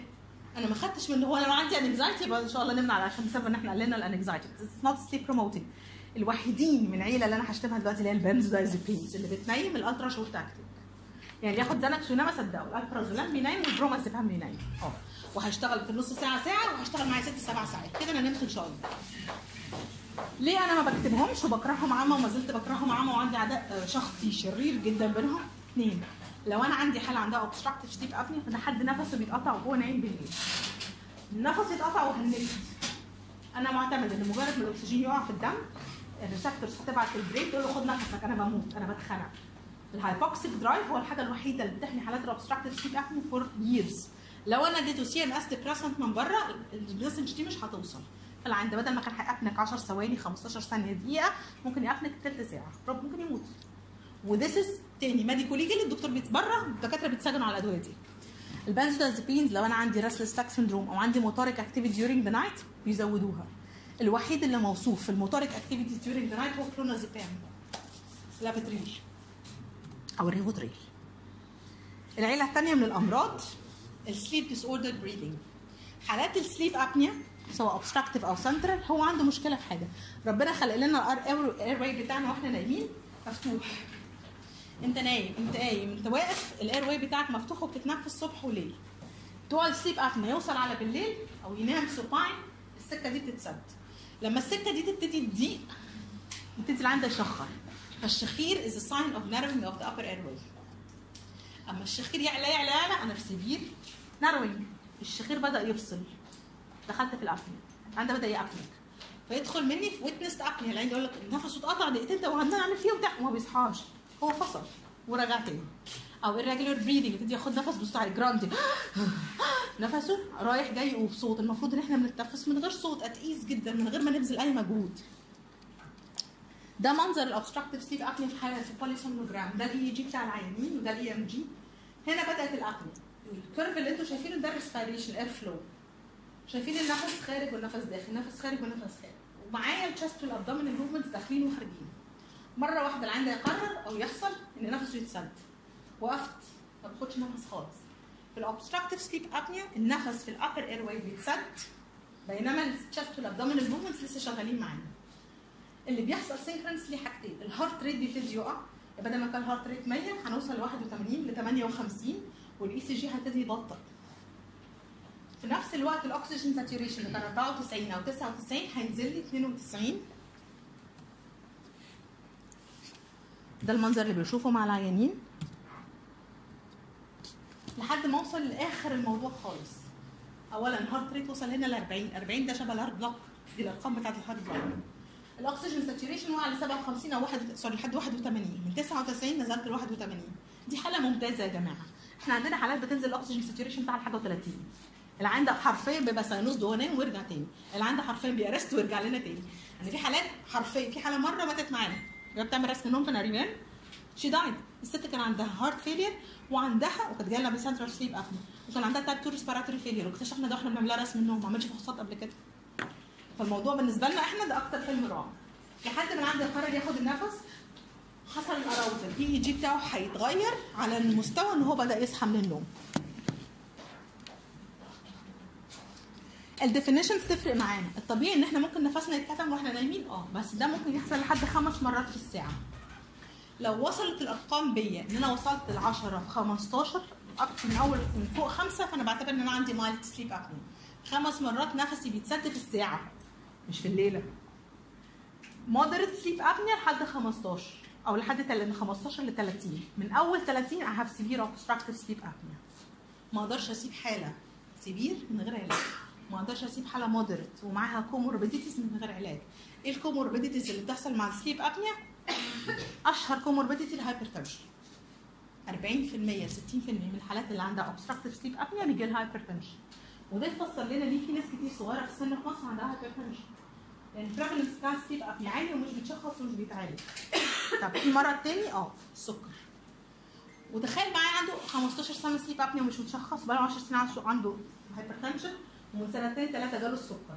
أنا ما خدتش من هو لو عندي انكزايتي يبقى ان شاء الله نمنع عشان بسبب إن إحنا قللنا الانكزايتي اتس نوت سليب بروموتنج الوحيدين من العيله اللي أنا هشتمها دلوقتي اللي هي ال benzodiazepines اللي بتنيم ال ultra short acting يعني ياخد Xanax وينام اصدقه ال alprazolam بينيم وال bromazepam بينيم أه. وهيشتغل في نص ساعة ساعة وهيشتغل معايا ست سبع ساعات. كده أنا نمت إن شاء الله. ليه أنا ما بكتبهمش؟ وبكرههم عامه وما زلت بكرههم عامه وعندي عداء آه، شخصي شرير جدا بينهم. اثنين لو أنا عندي حالة عندها obstructive sleep apnea فده حد نفسه بيتقطع وهو نايم بالليل. نفسي اتقطع وهنكت أنا معتمد إن مجرد ما الأكسجين يقع في الدم ال receptors هتبعت ال brain تقول له خد نفسك أنا بموت أنا بتخنق. ال hypoxic drive هو الحاجة الوحيدة اللي بتحمي حالات ال obstructive sleep apnea for years لو أنا اديته CNS depressant من بره ال message دي مش هتوصل. فالعيان بدل ما كان هيقفلك 10 ثواني 15 ثانية دقيقة ممكن يقفلك ثلث ساعة. ممكن يموت. و this is تاني medico-legal الدكتور بيت بره الدكاترة بيتسجنوا على الادويه دي ال benzodiazepines لو أنا عندي restless leg syndrome أو عندي motoric activity during the night بيزودوها. الوحيد اللي موصوف في ال motoric activity during the night هو clonazepam ال Apetryl أو ال Rivotril العيلة الثانية من الأمراض ال sleep disordered breathing حالات ال sleep apnea سواء obstructive أو سنترال هو عنده مشكلة في حاجة. ربنا خلق لنا ال airway بتاعنا وإحنا نايمين مفتوح. انت نايم انت قايم انت واقف ال airway بتاعك مفتوح وبتتنفس صبح وليل. بتوع ال sleep apnea يوصل على بالليل أو ينام supine السكة دي بتتسد. لما السكة دي تبتدي تضيق يبتدي العيان يشخر فالشخير a sign of narrowing of the upper airway. أما الشخير يعلى يعلى يعلى أنا في severe narrowing. الشخير بدأ يفصل. دخلت في ال apnea العيان بدأ يقفلك فيدخل مني في witnessed apnea العيان يقول لك نفسه اتقطع دقيقتين وعمال اعمل فيه وبتاع. وما بيصحاش. هو فصل. ورجع تاني. أو irregular breathing يبتدي ياخد نفس بصوت عالي. جراندي نفسه رايح جاي وبصوت. المفروض إن إحنا بنتنفس من غير صوت. اتقيس جدا. من غير ما نبذل أي مجهود. ده منظر الاوبستراكتيف سليب ابنيا في حاله في ده الاي جي بتاع العيانين وده الاي ام جي هنا بدأت الابنيا الكيرف اللي أنتم شايفينه ده الريسبيريشن اير فلو شايفين النفس خارج والنفس داخل. نفس خارج ونفس خارج. ومعايا ال chest وال abdominal movements داخلين وخارجين. مرة واحدة العيان ده يقرر أو يحصل إن نفسه يتسد. وقفت. ما باخدش نفس خالص. في ال obstructive sleep apnea النفس في ال upper airway بيتسد بينما ال chest وال abdominal movements لسه شغالين معانا. اللي بيحصل synchronously حاجتين؟ ال heart rate بيبتدي يقع. بدل ما كان ال heart rate 100 هنوصل ل 81 ل 58 وال ECG هيبتدي يبطل. في نفس الوقت ال oxygen saturation اللي كان 94 أو 99 هينزل لي 92 ده المنظر اللي بنشوفه مع العيانين. لحد ما اوصل لآخر الموضوع خالص. اولا ال heart rate وصل هنا ل 40 40 ده شبه ال heart block دي الأرقام بتاعت ال heart block ال oxygen saturation وقع ل 57 أو 1 sorry لحد 81 من 99 نزلت ل 81 دي حالة ممتازة يا جماعة. إحنا عندنا حالات بتنزل ال oxygen saturation بتاع حاجة و30 العيان ده حرفيا بيبقى cyanosed وانين ويرجع تاني. العيان ده حرفيا بي arrest ويرجع لنا تاني. يعني في حالات حرفيا في حالة مرة ماتت معانا. جاية بتعمل رسم نوم في ناريمان she died الست كان عندها heart failure وعندها وكانت جاية لها ب central sleep apnea وكان عندها type 2 respiratory failure واكتشفنا ده وإحنا بنعمل لها رسم النوم ما عملش فحوصات قبل كده. فالموضوع بالنسبة لنا إحنا ده أكتر فيلم رعب. لحد ما عنده قرر ياخد النفس حصل ال arousal ال EEG بتاعه هيتغير على المستوى إن هو بدأ يصحى من النوم. ال definitions تفرق معانا. الطبيعي إن إحنا ممكن نفسنا يتكتم وإحنا نايمين. آه بس ده ممكن يحصل لحد خمس مرات في الساعة. لو وصلت الأرقام بيا إن أنا وصلت ل 10 15 أكتر من أول من فوق خمسة فأنا بعتبر إن أنا عندي mild sleep apnea خمس مرات نفسي بيتسد في الساعة. مش في الليلة. moderate sleep apnea لحد 15 أو لحد من 15 ل 30 من أول 30 I have severe obstructive sleep apnea. ما أقدرش أسيب حالة. severe من غير علاج. ما أقدرش اسيب حالة moderate ومعاها comorbidities من غير علاج. إيه ال comorbidities اللي بتحصل مع ال sleep apnea أشهر comorbidity ال hypertension 40% 60% من الحالات اللي عندها obstructive sleep apnea بيجي لها hypertension وده يفسر لنا ليه في ناس كتير صغيرة في السن في مصر عندها hypertension يعني ال prevalence بتاع ال sleep apnea عالي ومش بيتشخص ومش بيتعالج. طب في مرض تاني؟ آه السكر. وتخيل معايا عنده 15 سنة sleep apnea ومش متشخص بقاله 10 سنين عنده hypertension ومن سنتين ثلاثة جاله السكر.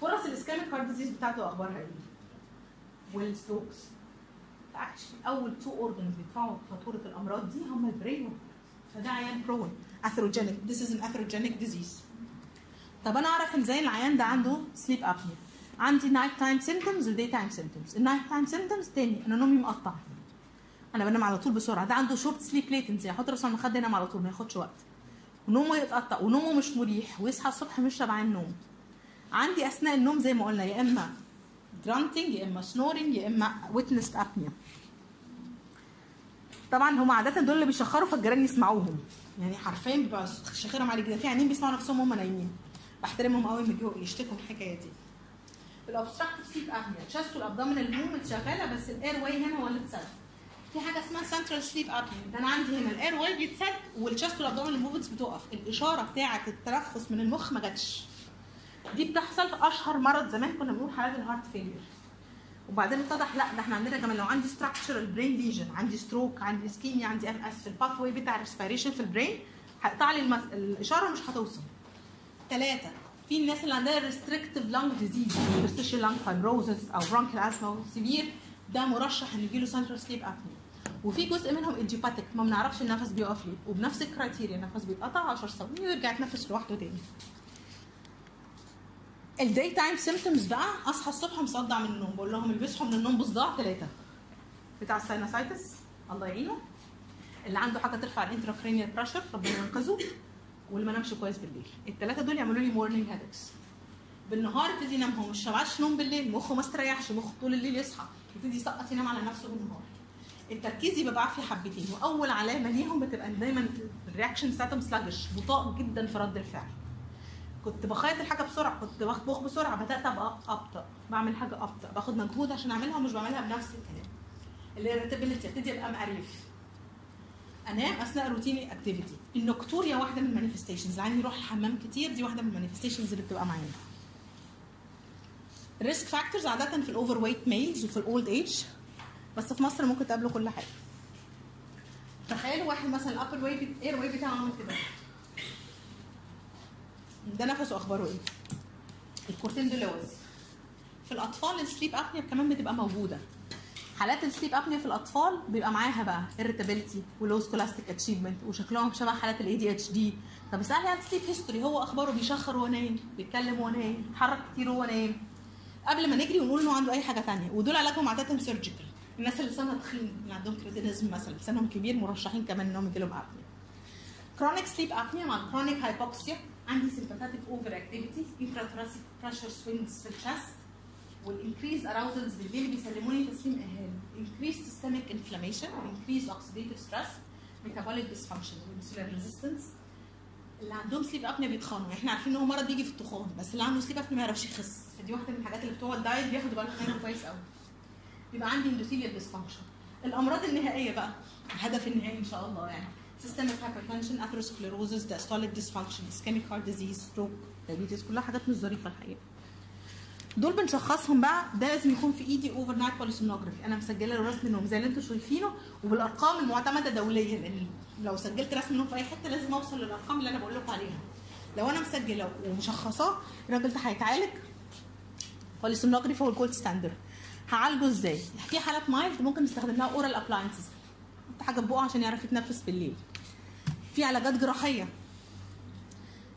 فرص ال ischemic heart disease بتاعته أخبارها إيه؟ وال strokes. أول two organs بيدفعوا فاتورة الأمراض دي هم ال brain. فده عيان prone. atherogenic this is an atherogenic disease طب أنا أعرف إزاي العيان ده عنده sleep apnea عندي night time symptoms و day time symptoms ال night time symptoms تاني أنا نومي مقطع. أنا بنام على طول بسرعة. ده عنده short sleep latency يحط راسه على المخدة ينام على طول ما ياخدش وقت. ونومه يتقطع ونومه مش مريح ويصحى الصبح مش شبعان نوم. عندي أثناء النوم زي ما قلنا يا إما grunting يا إما snoring يا إما witnessed apnea طبعا هم عادة دول اللي بيشخروا فالجيران يسمعوهم. يعني حرفيا بيبقى شخيرهم عالي جدا في عيانين بيسمعوا نفسهم وهم نايمين. بحترمهم قوي لما يجوا يشتكوا من الحكاية دي. ال obstructive sleep apnea ال chest وال abdominal movement شغالة بس ال airway هنا هو اللي اتسد في حاجة اسمها central sleep apnea ده أنا عندي هنا ال airway بيتسد وال chest وال abdominal movements بتقف. الإشارة بتاعة التنفس من المخ ما جاتش. دي بتحصل في أشهر مرض زمان كنا بنقول حالات ال heart failure وبعدين اتضح لا ده إحنا عندنا كمان لو عندي structural brain lesion عندي stroke عندي ischemia عندي MS في ال pathway بتاع ال respiration في ال brain هيقطع لي المس... الإشارة مش هتوصل. ثلاثة في الناس اللي عندها restrictive lung disease interstitial lung fibrosis أو bronchial asthma severe ده مرشح إن يجيله central sleep apnea وفي جزء منهم idiopathic ما بنعرفش النفس بيقف ليه. وبنفس ال criteria النفس بيتقطع 10 ثواني ويرجع يتنفس لوحده تاني. ال day time symptoms بقى اصحى الصبح مصدع من النوم بقول لهم اللي بيصحوا من النوم بصداع ثلاثة بتاع ال sinusitis الله يعينه. اللي عنده حاجة ترفع ال intracranial pressure ربنا ينقذه. واللي ما نامش كويس بالليل. الثلاثه دول يعملوا لي morning headaches بالنهار يبتدي ينام هو مش شبعش نوم بالليل مخه ما استريحش مخه طول الليل يصحى. يبتدي يسقط ينام على نفسه بالنهار. التركيز يبقى بعافيه حبتين وأول علامة ليهم بتبقى دايما ال reaction بتاعتهم sluggish بطاء جدا في رد الفعل. كنت بخيط الحاجة بسرعة كنت بطبخ بسرعة بدأت أبقى أبطأ بعمل حاجة أبطأ باخد مجهود عشان أعملها ومش بعملها بنفس الكلام. ال irritability ابتدي أبقى مقريف انام أثناء routine activity ال nocturia واحدة من ال manifestations عندي يروح الحمام كتير دي واحدة من ال manifestations اللي بتبقى معايا ال risk factors عادة في ال overweight males وفي ال old age بس في مصر ممكن تقابلوا كل حاجة. تخيلوا واحد مثلا ال upper way airway بتاعه عامل كده. ده نفسه أخباره إيه؟ الكورتين دول لوز في الأطفال ال sleep apnea كمان بتبقى موجودة. حالات ال sleep apnea في الأطفال بيبقى معاها بقى irritability و low scholastic achievement وشكلهم شبه حالات ال ADHD طب اسالي على ال sleep history هو أخباره بيشخر وهو نايم بيتكلم وهو نايم بيتحرك كتير وهو نايم. قبل ما نجري ونقول إنه عنده أي حاجة تانية. ودول علاجهم عاده surgical الناس اللي لسانها تخين اللي عندهم cretinism مثلا لسانهم كبير مرشحين كمان إنهم يجيلهم apnea chronic sleep apnea مع chronic hypoxia عندي sympathetic overactivity intrathoracic pressure swings في ال chest وال increase arousals بالليل بيسلموني تسليم أهالي. increase systemic inflammation increase oxidative stress metabolic dysfunction insulin resistance اللي عندهم sleep apnea بيتخنوا. إحنا عارفين إن هو مرض بيجي في التخان بس اللي عنده sleep apnea ما يعرفش يخس. فدي واحدة من الحاجات اللي بتوع ال diet بياخدوا بالهم منها كويس قوي يبقى عندي endothelial dysfunction الأمراض النهائية بقى الهدف النهائي إن شاء الله يعني. Systemic hypertension atherosclerosis diastolic dysfunction ischemic heart disease stroke diabetes كلها حاجات مش ظريفة الحقيقة. دول بنشخصهم بقى ده لازم يكون في ايدي overnight polysomnography أنا مسجلة له رسم النوم زي اللي أنتم شايفينه وبالارقام المعتمدة دوليا لأن لو سجلت رسم النوم في أي حتة لازم أوصل للأرقام اللي أنا بقول لكم عليها. لو أنا مسجلة ومشخصاه الراجل ده هيتعالج. polysomnography هو ال gold standard هعالجه إزاي؟ في حالات mild ممكن نستخدم لها oral appliances حاجة في بقه عشان يعرف يتنفس بالليل. في علاجات جراحية.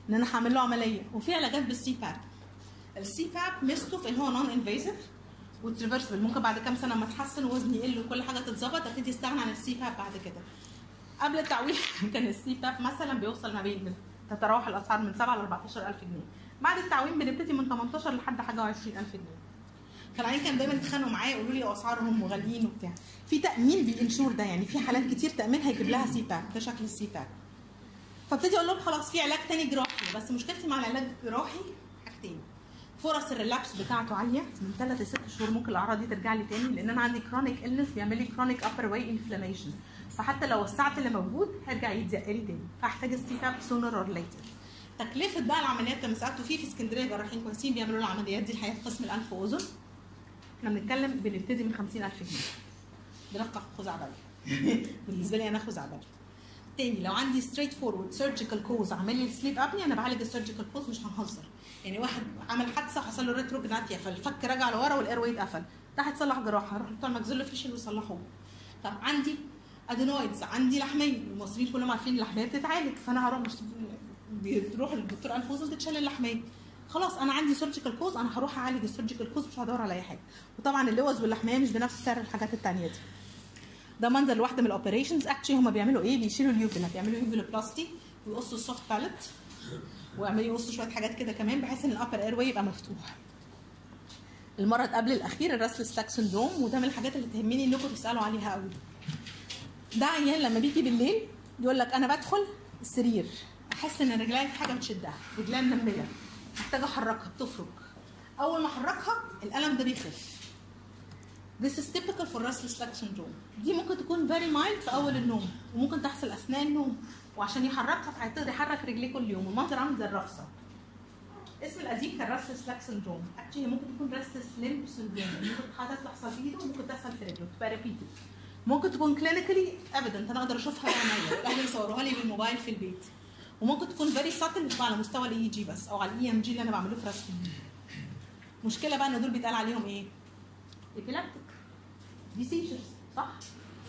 إن أنا هعمل له عملية. وفي علاجات بال CPAP ال CPAP ميزته في إن هو non-invasive و reversible ممكن بعد كام سنة لما اتحسن ووزني يقل وكل حاجة تتظبط ابتدي استغنى عن ال CPAP بعد كده. قبل التعويم كان ال CPAP مثلا بيوصل ما بين تتراوح الأسعار من 7 ل 14000 جنيه. بعد التعويم بنبتدي من 18 لحد حاجة و20000 جنيه. فالعيال كانوا دايما يتخانقوا معايا يقولوا لي أسعارهم غاليين وبتاع. في تأمين بي insure ده يعني في حالات كتير تأمين هيجيب لها CPAP ده شكل ال CPAP فابتدي أقول لهم خلاص في علاج تاني جراحي بس مشكلتي مع العلاج الجراحي حاجتين فرص ال relapse بتاعته عالية من 3 ل 6 شهور ممكن الأعراض دي ترجع لي تاني لأن أنا عندي chronic illness بيعمل لي chronic upper airway inflammation فحتى لو وسعت اللي موجود هيرجع يتزق لي تاني. فاحتاج ال CPAP sooner or later تكلفة بقى العمليات لما سالته فيه في اسكندرية جراحين كويسين بيعملوا العمليات دي الحقيقة في قسم الأنف وأذن. إحنا بنتكلم بنبتدي من 50000 جنيه. رقم خزعبلي بالنسبة لي أنا خزعبلي تاني لو عندي straightforward surgical cause عامل لي sleep apnea أنا بعالج ال surgical cause مش هنهزر. يعني واحد عمل حادثة حصل له retrognathia فالفك رجع لورا وال airway قفل. ده هيتصلح جراحه هروح بتوع ال maxillofacial ويصلحوه طب عندي adenoids عندي لحميه المصريين كلهم عارفين اللحمية بتتعالج فأنا هروح بتروح للدكتور انف واذن تتشال اللحمية. خلاص أنا عندي surgical cause أنا هروح أعالج ال surgical cause مش هدور على أي حاجة. وطبعا اللوز واللحمية مش بنفس سعر الحاجات التانية دي. ده منظر لواحده من ال operations actually هم بيعملوا إيه؟ بيشيلوا ال uvula بيعملوا uvuloplasty ويقصوا ال soft palate ويعملوا يقصوا شوية حاجات كده كمان بحيث إن ال upper airway يبقى مفتوح. المرض قبل الأخير ال restless leg syndrome وده من الحاجات اللي تهمني إنكم تسألوا عليها قوي ده عيان لما بيجي بالليل يقول لك أنا بدخل السرير أحس إن رجلي في حاجة بتشدها رجلي منمله محتاجة أحركها بتفرك. أول ما أحركها الألم ده بيخف. This is typical for restless leg syndrome. دي ممكن تكون very mild في أول النوم وممكن تحصل أثناء النوم. وعشان يحركها فهيقدر يحرك رجليه كل يوم. المنظر عامل زي الرفصه اسم القديم كان restless leg syndrome. Actually ممكن تكون restless limb syndrome. ممكن تحصل في إيده وممكن تحصل في رجله. تبقى repeated. ممكن تكون clinically evident. أنا أقدر أشوفها بعينيا والأهل يصوروها لي بالموبايل في البيت. وممكن تكون very subtle بتبقى على مستوى ال EEG بس أو على ال EMG اللي أنا بعمله في رسم المشكلة بقى إن دول بيتقال عليهم إيه؟ epileptic. دي seizures صح؟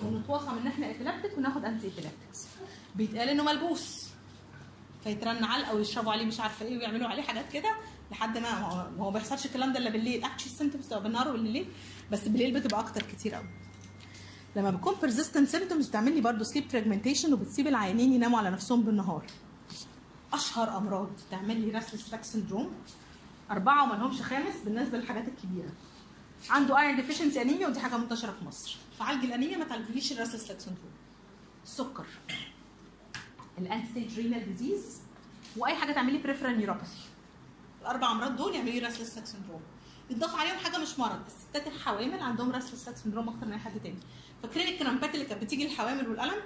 ونتوصم إن إحنا epileptic وناخد anti epileptics بيتقال إنه ملبوس. فيترن علقة ويشربوا عليه مش عارفة إيه ويعملوا عليه حاجات كده لحد ما هو- ما بيحصلش الكلام ده إلا بالليل. actually ال symptoms بتبقى بالنهار وبالليل بس بالليل بتبقى أكتر كتير قوي لما بتكون persistent symptoms بتعمل لي برضه sleep fragmentation وبتسيب العيانين يناموا على نفسهم بالنهار. أشهر أمراض تعمل لي restless leg syndrome أربعة وما لهمش خامس بالنسبة للحاجات الكبيرة. عنده iron deficiency anemia ودي حاجة منتشرة في مصر. فعالج الأنيميا ما تعالجليش ال restless leg syndrome السكر ال end stage renal disease وأي حاجة تعمل لي peripheral neuropathy الأربع أمراض دول يعملوا لي restless leg syndrome يتضاف عليهم حاجة مش مرض الستات الحوامل عندهم restless leg syndrome أكتر من أي حد تاني. فاكرين ال cramps ات اللي كانت بتيجي للحوامل والألم؟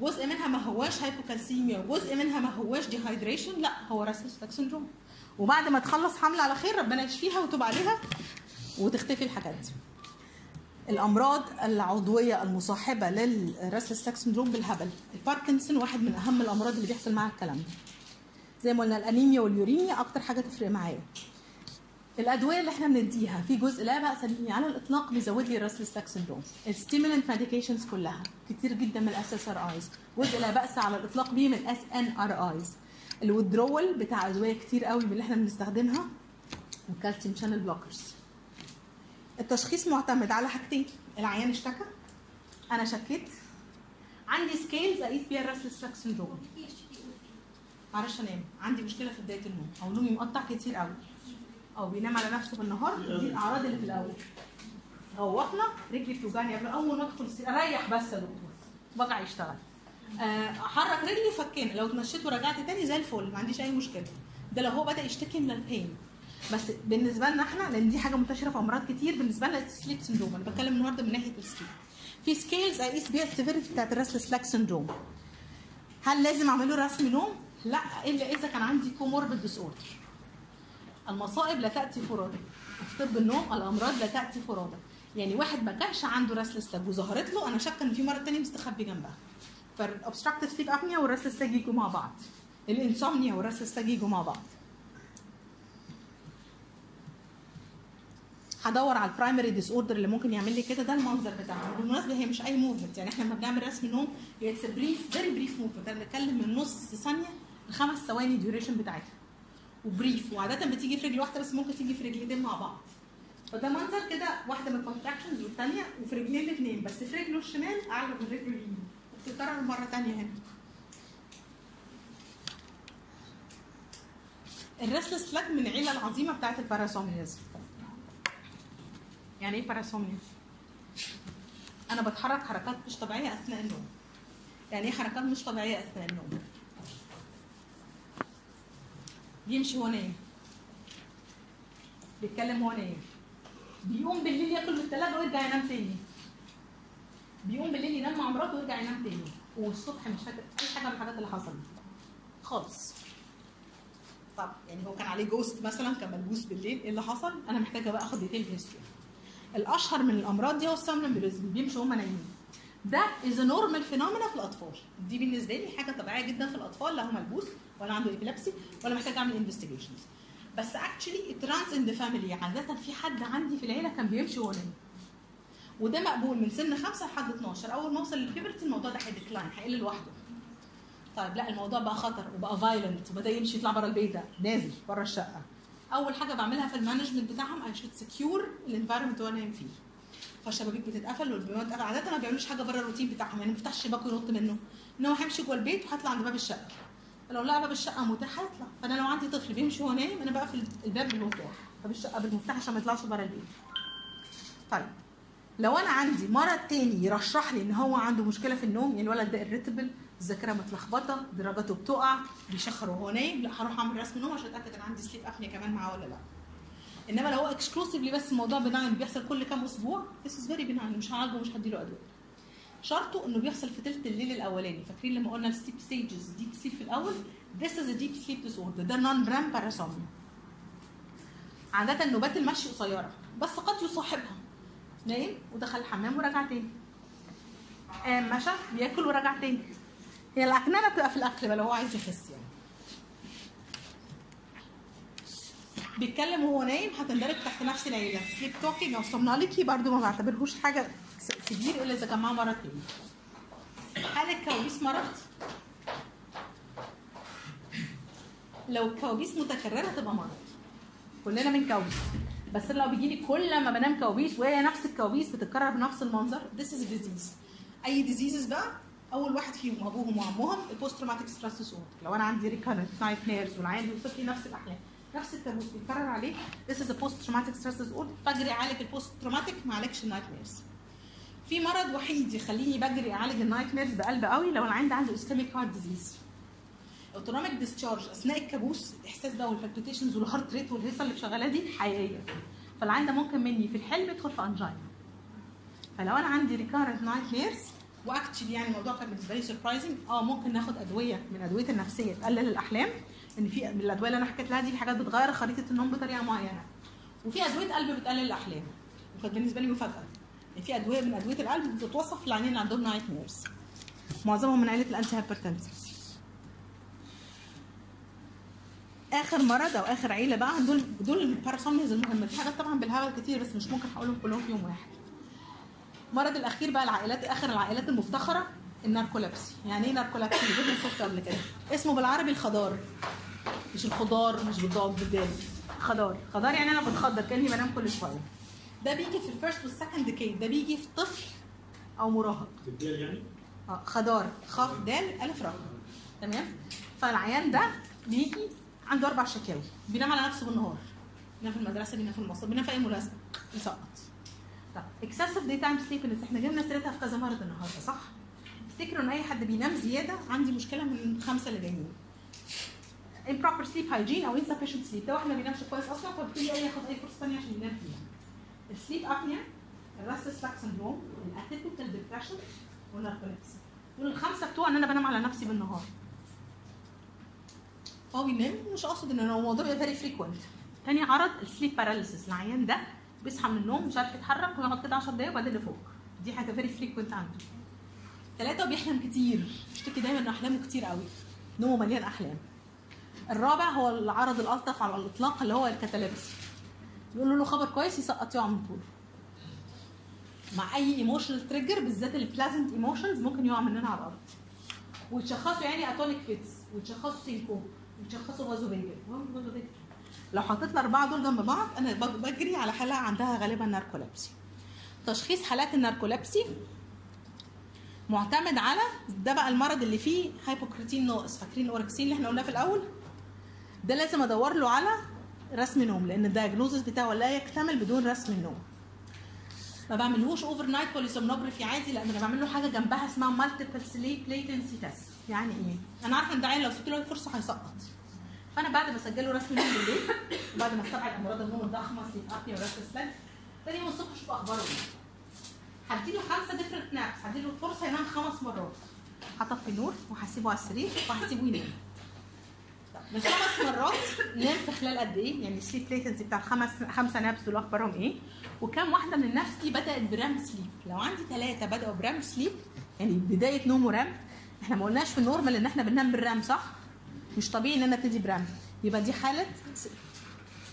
جزء منها ما هواش hypocalcemia وجزء منها ما هواش dehydration لا هو restless leg syndrome وبعد ما تخلص حمل على خير ربنا يشفيها وتوب عليها وتختفي الحاجات. دي الأمراض العضوية المصاحبة لل restless leg syndrome بالهبل. الباركنسون واحد من أهم الأمراض اللي بيحصل معاها الكلام ده. زي ما قلنا الأنيميا وال uremia أكتر حاجة تفرق معايا. الأدوية اللي إحنا بنديها في جزء لا بأس به على الإطلاق بيزود لي ال restless leg syndrome ال stimulant medications كلها. كتير جدا من ال SSRIs جزء لا بأس على الإطلاق به من ال SNRIs الودرول بتاع أدوية كتير قوي من اللي إحنا بنستخدمها. وال calcium channel blockers التشخيص معتمد على حاجتين. العيان اشتكى. أنا شكيت. عندي scales أقيس بيها ال restless leg syndrome معرفش أنام. عندي مشكلة في بداية النوم. أو نومي مقطع كتير قوي. أو بينام على نفسه بالنهار دي الأعراض اللي في الأول. روحنا رجلي بتوجعني قبل أول ما أدخل السرير أريح بس يا دكتور. وجع يشتغل. آه، أحرك رجلي فكين لو اتمشيت ورجعت تاني زي الفل ما عنديش أي مشكلة. ده لو هو بدأ يشتكي من ال pain بس بالنسبة لنا إحنا لأن دي حاجة منتشرة في أمراض كتير بالنسبة لنا ال sleep syndrome أنا بتكلم النهارده من ناحية ال sleep في scales اقيس بيها ال severity بتاعت ال restless leg syndrome هل لازم اعمل له رسم نوم؟ لا إلا إذا كان عندي comorbid disorder المصائب لا تأتي فرادى في طب النوم الأمراض لا تأتي فرادى يعني واحد ما كانش عنده restless leg وظهرت له أنا شاكه إن في مرض تاني مستخبي جنبها. فال obstructive sleep apnea وال restless leg يجوا مع بعض. ال insomnia وال restless leg يجوا مع بعض. هدور على ال primary disorder اللي ممكن يعمل لي كده ده المنظر بتاعها بالمناسبة هي مش أي movement يعني إحنا لما بنعمل رسم نوم هي brief very brief movement أنا بتكلم من نص ثانية لخمس ثواني ال duration بتاعتها. و brief وعاده بتيجي في رجل واحدة بس ممكن تيجي في رجلتين مع بعض. فده منظر كده واحدة من ال contractions والثانيه وفي رجلين الاثنين بس في رجله الشمال أعلى من رجله اليمين. وبتتكرر مرة ثانية هنا. الريسلس لاج من العيلة العظيمة بتاعت الباراسومنيزم يعني إيه باراسومنيا أنا بتحرك حركات مش طبيعية أثناء النوم. يعني إيه حركات مش طبيعية أثناء النوم؟ بيمشي وهو نايم بيتكلم وهو نايم بيقوم بالليل ياكل من الثلاجه ويرجع ينام تاني. بيقوم بالليل ينام مع مراته ويرجع ينام تاني. والصبح مش فاكر أي حاجة من الحاجات اللي حصلت. خالص. طب يعني هو كان عليه ghost مثلا كان ملبوس بالليل إيه اللي حصل؟ أنا محتاجة بقى آخد detailed history الأشهر من الأمراض دي هو ال somnambulism بيمشوا وهم نايمين. ده is normal phenomena في الأطفال. دي بالنسبة لي حاجة طبيعية جدا في الأطفال لا هو ملبوس ولا عنده epilepsy ولا محتاج أعمل investigations بس actually it runs in the family عاده في حد عندي في العيلة كان بيمشي وهو نايم وده مقبول من سن 5 لحد 12 أول ما اوصل لل puberty الموضوع ده هي decline هيقل لوحده. طيب لا الموضوع بقى خطر وبقى violent وبدأ يمشي يطلع بره البيت ده. نازل بره الشقة. أول حاجة بعملها في ال management بتاعهم I should secure ال environment هو نايم فيه. فالشبابيك بتتقفل والبيبان بتتقفل عادة ما بيعملوش حاجة بره الروتين بتاعهم يعني ما بيفتحش الشباك وينط منه. إن هو هيمشي جوه البيت وهيطلع عند باب الشقة. فلو لقى باب الشقة متاح هيطلع. فأنا لو عندي طفل بيمشي وهو نايم أنا بقفل الباب بالمفتاح باب الشقة بالمفتاح عشان ما يطلعش بره البيت. طيب. لو أنا عندي مرض تاني يرشح لي إن هو عنده مشكلة في النوم يعني الولد ده irritable الذاكرة متلخبطة درجاته بتقع بيشخر وهو نايم لأ هروح أعمل رسم نوم عشان أتأكد إن عندي sleep apnea كمان معاه ولا لأ. إنما لو هو exclusively بس الموضوع benign بيحصل كل كام أسبوع this is very benign مش هعالجه مش هديله أدوية. شرطه إنه بيحصل في ثلث الليل الأولاني. فاكرين لما قلنا ال sleep stages deep sleep في الأول؟ This is a deep sleep disorder. ده non-REM parasomnia عادة نوبات المشي قصيرة بس قد يصاحبها. نايم ودخل الحمام ورجع تاني. قام مشى بياكل ورجع تاني. هي العكنانة بتبقى في الأكل بقى لو هو عايز يخس يعني. بيتكلم وهو نايم هتندرج تحت نفس العيلة. sleep talking أو somniloquy برضو ما بعتبرهوش حاجة كبير إلا إذا كان معاه مرض تاني. هل الكوابيس مرض؟ لو الكوابيس متكررة تبقى مرض. كلنا بنكوبيس بس لو بيجي لي كل ما بنام كوابيس وهي نفس الكوابيس بتتكرر بنفس المنظر. Is a disease. أي diseases بقى أول واحد فيهم أبوهم وعمهم ال post traumatic stress لو أنا عندي recurrent nightmares والعيان بيوصف لي نفس الأحلام. نفس الكابوس بيتكرر عليه. This is a post traumatic stress disorder. فاجري اعالج ال post traumatic ما اعالجش ال nightmares في مرض وحيد يخليني بجري اعالج ال nightmares بقلب قوي لو العيان ده عنده ischemic heart disease autonomic discharge أثناء الكابوس الإحساس ده وال fluctuations وال heart rate والهيصة اللي شغالة دي حقيقية. فالعيان ده ممكن مني في الحلم يدخل في angina فلو أنا عندي recurrent nightmares و actually يعني الموضوع كان بالنسبة لي surprising آه ممكن ناخد أدوية من أدوية النفسية تقلل الأحلام. إن في الأدوية اللي أنا حكيت لها دي في حاجات بتغير خريطة النوم بطريقة معينة. وفي أدوية قلب بتقلل الأحلام. وكانت بالنسبة لي مفاجأة. ان في أدوية من أدوية القلب بتتوصف للعيانين اللي عندهم nightmares معظمهم من عيلة ال antihypertensive آخر مرض أو آخر عيلة بقى دول دول ال parasomnias المهمه في حاجات طبعا بالهبل كتير بس مش ممكن هقولهم كلهم في يوم واحد. المرض الأخير بقى العائلات آخر العائلات المفتخرة ال narcolepsy. يعني إيه narcolepsy؟ جبنا صوت قبل كده. اسمه بالعربي الخدار. مش الخضار مش بالضاد بالدال خدار. خدار يعني أنا بتخدر كأني بنام كل شوية. ده بيجي في ال first وال second decade ده بيجي في طفل أو مراهق.
تديها يعني؟
آه خدار. خاء دال ألف راء تمام؟ فالعيان ده بيجي عنده أربع شكاوي. بينام على نفسه بالنهار. بينام في المدرسة بينام في المصيف بينام في أي مناسبه يسقط. طب excessive daytime sleepiness إحنا جبنا سيرتها في كذا مرض النهارده صح؟ افتكروا إن أي حد بينام زيادة؟ عندي مشكلة من الخمسه اللي جايين improper sleep hygiene أو insufficient sleep. ده واحد ما بينامش كويس أصلا فبيبتدي اي ياخد أي فرصه ثانية عشان ينام فيها. السليب ابنيا الريستلس لاك سندروم الاتيبيكال ديبريشن والناركوليبسي دول الخمسة بتوع إن أنا بنام على نفسي بالنهار. هو بينام مش قاصد إن هو الموضوع very frequent تاني عرض ال sleep paralysis العيان ده بيصحى من النوم مش عارف يتحرك ويقعد كده 10 دقايق وبعدين يفوق. دي حاجة very frequent عنده. ثلاثة بيحلم كتير. بيشتكي دايما ان أحلامه كتير قوي. نومه مليان أحلام. الرابع هو العرض الألطف على الإطلاق اللي هو ال cataplexy يقولوا له خبر كويس يسقط يقع من طوله مع أي emotional trigger بالذات ال pleasant emotions ممكن يقع مننا على الأرض. وتشخصوا يعني atonic fits وتشخصوا syncope وتشخصوا vasovagal لو حطيت الأربعة دول جنب بعض أنا بج- بجري على حاله عندها غالبا narcolepsy تشخيص حالات ال narcolepsy معتمد على ده بقى المرض اللي فيه hypocretin ناقص. فاكرين ال orexin اللي إحنا قلناه في الأول؟ ده لازم ادور له على رسم نوم لأن ال diagnosis بتاعه لا يكتمل بدون رسم النوم. ما بعملهوش overnight polysomnography عادي لا أنا بعمل له حاجة جنبها اسمها multiple sleep latency test يعني إيه؟ أنا عارفة ان ده عيل لو سبت له فرصه هيسقط. فانا بعد ما اسجل له رسم نوم بالليل وبعد ما استبعد امراض النوم الضخمة sleep apnea و restless legs تاني يوم الصبح أشوف أخباره. إيه هديله خمسة different naps هديله فرصة ينام خمس مرات. هطفي النور وهسيبه على السرير وهسيبه ينام. من خمس مرات نام في خلال قد إيه؟ يعني ال sleep latency بتاع الخمس خمسه naps دول أخبارهم إيه؟ وكم واحدة من ال naps دي بدأت ب REM sleep؟ لو عندي ثلاثة بدأوا ب REM sleep يعني بداية نوم و REM إحنا ما قلناش في ال normal إن إحنا بننام بال REM صح؟ مش طبيعي إن أنا ابتدي ب REM يبقى دي حالة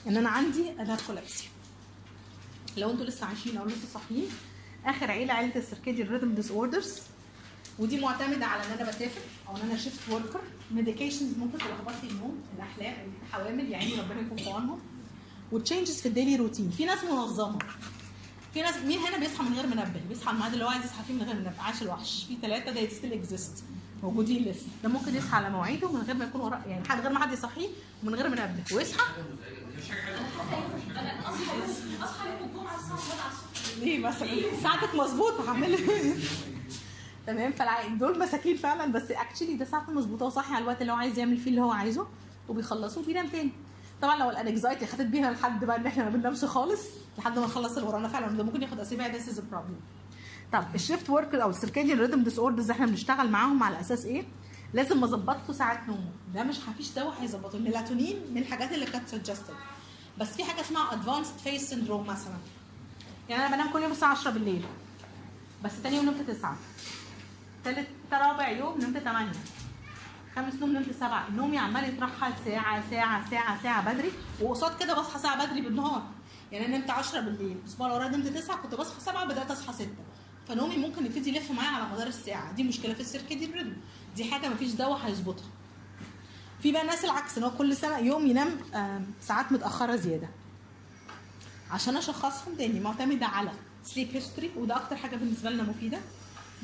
إن أنا عندي narcolepsy لو أنتوا لسه عايشين أو لسه صاحيين آخر عيلة عيلة ال circadian rhythm disorders ودي معتمدة على إن أنا بسافر أو إن أنا shift worker medications ممكن تلخبط لي النوم الاحلام الحوامل يعني ربنا يكون في عونهم. و changes في ال daily routine في ناس منظمة. في ناس مين هنا بيصحى من غير منبه؟ بيصحى على الميعاد اللي هو عايز يصحى فيه من غير منبه. عاش الوحش. في ثلاثة ده still exist موجودين لسه. ده ممكن يصحى على مواعيده من غير ما يكون وراه يعني حد غير ما حد يصحيه ومن غير منبه. ويصحى؟
أنا أصحى اصحى يوم الجمعة الساعة 7 الصبح.
ليه مثلا؟ ساعتك مظبوطة هعمل تمام؟ فالع- دول مساكين فعلا بس actually ده ساعته مظبوطة وصاحي على الوقت اللي هو عايز يعمل فيه اللي هو عايزه وبيخلصه وبينام تاني. طبعا لو ال anxiety خدت بينا لحد بقى إن إحنا ما بننامش خالص لحد ما نخلص اللي ورانا فعلا ده ممكن ياخد أسابيع ده is problem طب ال shift work أو ال circadian rhythm disorders إحنا بنشتغل معاهم على أساس إيه؟ لازم اظبط له ساعات نومه. ده مش مفيش دواء هيظبطه. الميلاتونين من الحاجات اللي كانت suggested بس في حاجة اسمها advanced phase syndrome مثلا. يعني أنا بنام كل يوم الساعة 10 بالليل بس تاني يوم نمت 9 تالت رابع يوم نمت 8 خامس يوم نمت 7 نومي عمال يترحل ساعة ساعة ساعة ساعة بدري وقصاد كده بصحى ساعة بدري بالنهار. يعني أنا نمت 10 بالليل. الأسبوع اللي وراه نمت 9 كنت بصحى 7 بدأت أصحى 6 فنومي ممكن يبتدي يلف معايا على مدار الساعة. دي مشكلة في ال circadian rhythm دي حاجة مفيش دواء هيظبطها. في بقى ناس العكس ان هو كل ساعة يوم ينام ساعات متأخرة زيادة. عشان أشخصهم تاني معتمدة على sleep history وده أكتر حاجة بالنسبة لنا مفيدة.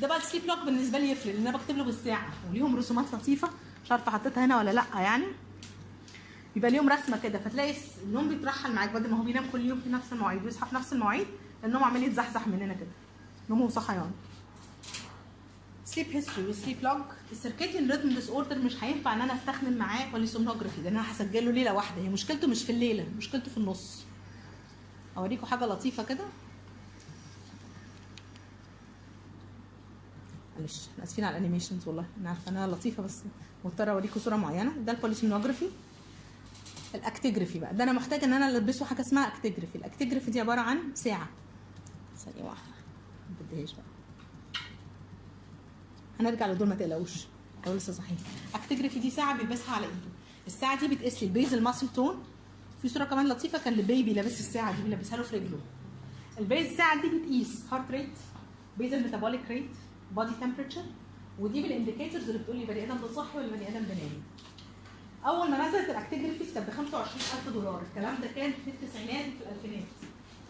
ده بقى ال sleep log بالنسبة لي يفرق لأن أنا بكتب له بالساعة وليهم رسومات لطيفة مش عارفة حطيتها هنا ولا لأ يعني. يبقى ليهم رسمة كده فتلاقي النوم بيترحل معاك بدل ما هو بينام كل يوم في نفس المواعيد ويصحى في نفس المواعيد النوم عمال يتزحزح مننا كده. نوم وصحيان sleep history و sleep log ال circadian rhythm disorder مش هينفع إن أنا أستخدم معاه polysomnography لأن أنا هسجله ليلة واحدة هي مشكلته مش في الليلة مشكلته في النص. أوريكم حاجة لطيفة كده. معلش إحنا اسفين على ال animations والله. أنا عارفة انها لطيفة بس مضطرة أوريكم صورة معينة. ده ال polysomnography ال actigraphy بقى. ده أنا محتاجة إن أنا ألبسه حاجة اسمها actigraphy ال actigraphy دي عبارة عن ساعة. ثانية واحدة. ما بديهاش بقى. هنرجع لدول ما تقلقوش. لو لسه صاحيين. actigraphy دي ساعة بيلبسها على إيده. الساعة دي بتقيس لي ال base ال muscle tone في صورة كمان لطيفة كان لبيبي لابس الساعة دي بيلبسها له في رجله. ال base الساعة دي بتقيس heart rate base ال metabolic rate body temperature ودي بال indicators اللي بتقول لي بني آدم ده صاحي ولا بني آدم ده نايم أول ما نزلت ال actigraphy كانت ب 25000 دولار. الكلام ده كان في التسعينات وفي الألفينات.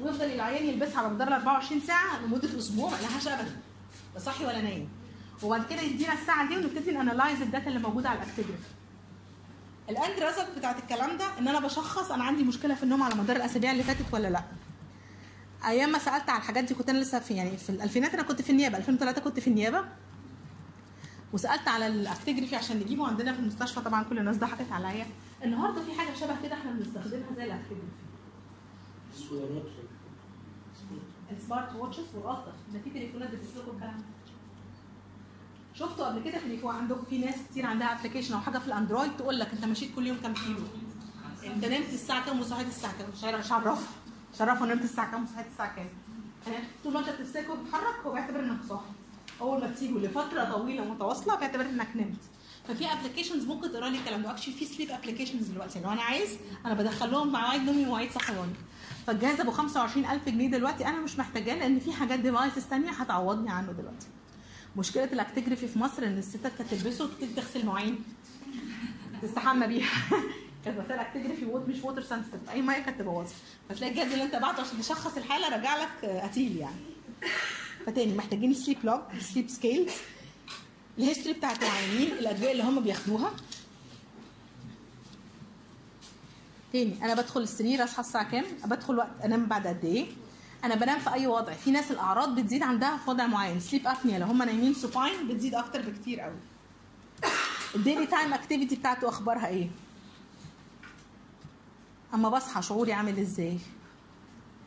ويفضل العيان يلبسها على مدار ال 24 ساعة لمدة أسبوع ما لهاش ابدا. لا صاحي ولا نايم. وبعد كده يدينا الساعة دي ونبتدي ن analyze ال data اللي موجودة على ال actigraphy ال end result بتاعت الكلام ده إن أنا بشخص أنا عندي مشكلة في النوم على مدار الأسابيع اللي فاتت ولا لأ. أيام ما سألت على الحاجات دي كنت أنا لسه في يعني في الألفينات أنا كنت في النيابة 2003 كنت في النيابة. وسألت على ال actigraphy عشان نجيبه عندنا في المستشفى طبعا كل الناس ضحكت عليا. النهارده في حاجة شبه كده إحنا بنستخدمها زي ال actigraphy ال smart watches والالطف ده في تليفونات بتسلكوا الكلام ده. شفتوا قبل كده تليفون عندكم في ناس كتير عندها application أو حاجة في ال Android تقول لك أنت مشيت كل يوم كام كيلو؟ انت نمت الساعة كام وصحيت الساعة كام؟ مش عارف- عرفها نمت الساعة كام؟ وصحيت الساعة كام؟ يعني طول ما أنت بتمسكه وبتتحرك هو بيعتبر إنك صاحي. أول ما تسيبه لفترة طويلة متواصلة بيعتبر إنك نمت. ففي applications ممكن تقرأ لي الكلام ده. actually في sleep applications دلوقتي. لو أنا عايز أنا بدخل لهم مواعيد نومي ومواعيد صحياني فالجهاز ابو 25000 جنيه دلوقتي أنا مش محتاجاه لأن في حاجات devices ثانية هتعوضني عنه دلوقتي. مشكلة ال actigraphy في مصر إن الستات كانت تلبسه وتبتدي تغسل مواعين. تستحمى بيها. كانت مثلا actigraphy wat- مش water sensitive أي مية كانت تبوظها فتلاقي الجهاز اللي أنت بعته عشان تشخص الحالة رجع لك قتيل يعني. فتاني محتاجين sleep log sleep scales ال history بتاعت العيانين الأدوية اللي هم بياخدوها. تاني أنا بدخل السرير أصحى الساعة كام؟ بدخل وقت أنام بعد قد إيه؟ أنا بنام في أي وضع؟ في ناس الأعراض بتزيد عندها في وضع معين. sleep apnea لو هم نايمين supine بتزيد أكتر بكتير قوي ال daily time activity بتاعته أخبارها إيه؟ أما بصحى شعوري عامل إزاي؟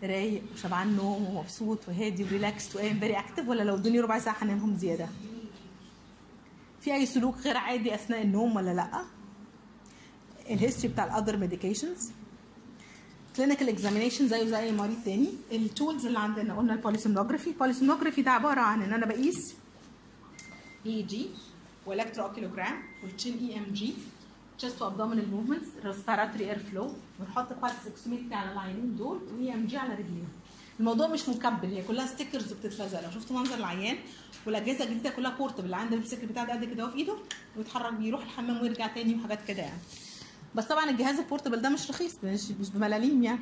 رايق وشبعان نوم ومبسوط وهادي و relax وقايم very active ولا لو ادوني ربع ساعة هنامهم زيادة؟ في أي سلوك غير عادي أثناء النوم ولا لأ؟ ال history بتاع ال other medications clinical examination زيه زي أي مريض تاني. ال tools اللي عندنا قلنا ال polysomnography ال polysomnography ده عبارة عن إن أنا بقيس EEG و electrooculogram وال chin EMG chest و abdominal movements respiratory air flow ونحط pulse oximetry على العينين دول و EMG على رجليهم. الموضوع مش مكبل هي كلها stickers بتتلزق لو شفتوا منظر العيان والأجهزة الجديدة كلها portable اللي عنده السكر بتاع ده قد كده في إيده ويتحرك بيه يروح الحمام ويرجع تاني وحاجات كده يعني. بس طبعا الجهاز ال portable ده مش رخيص مش مش بملاليم يعني.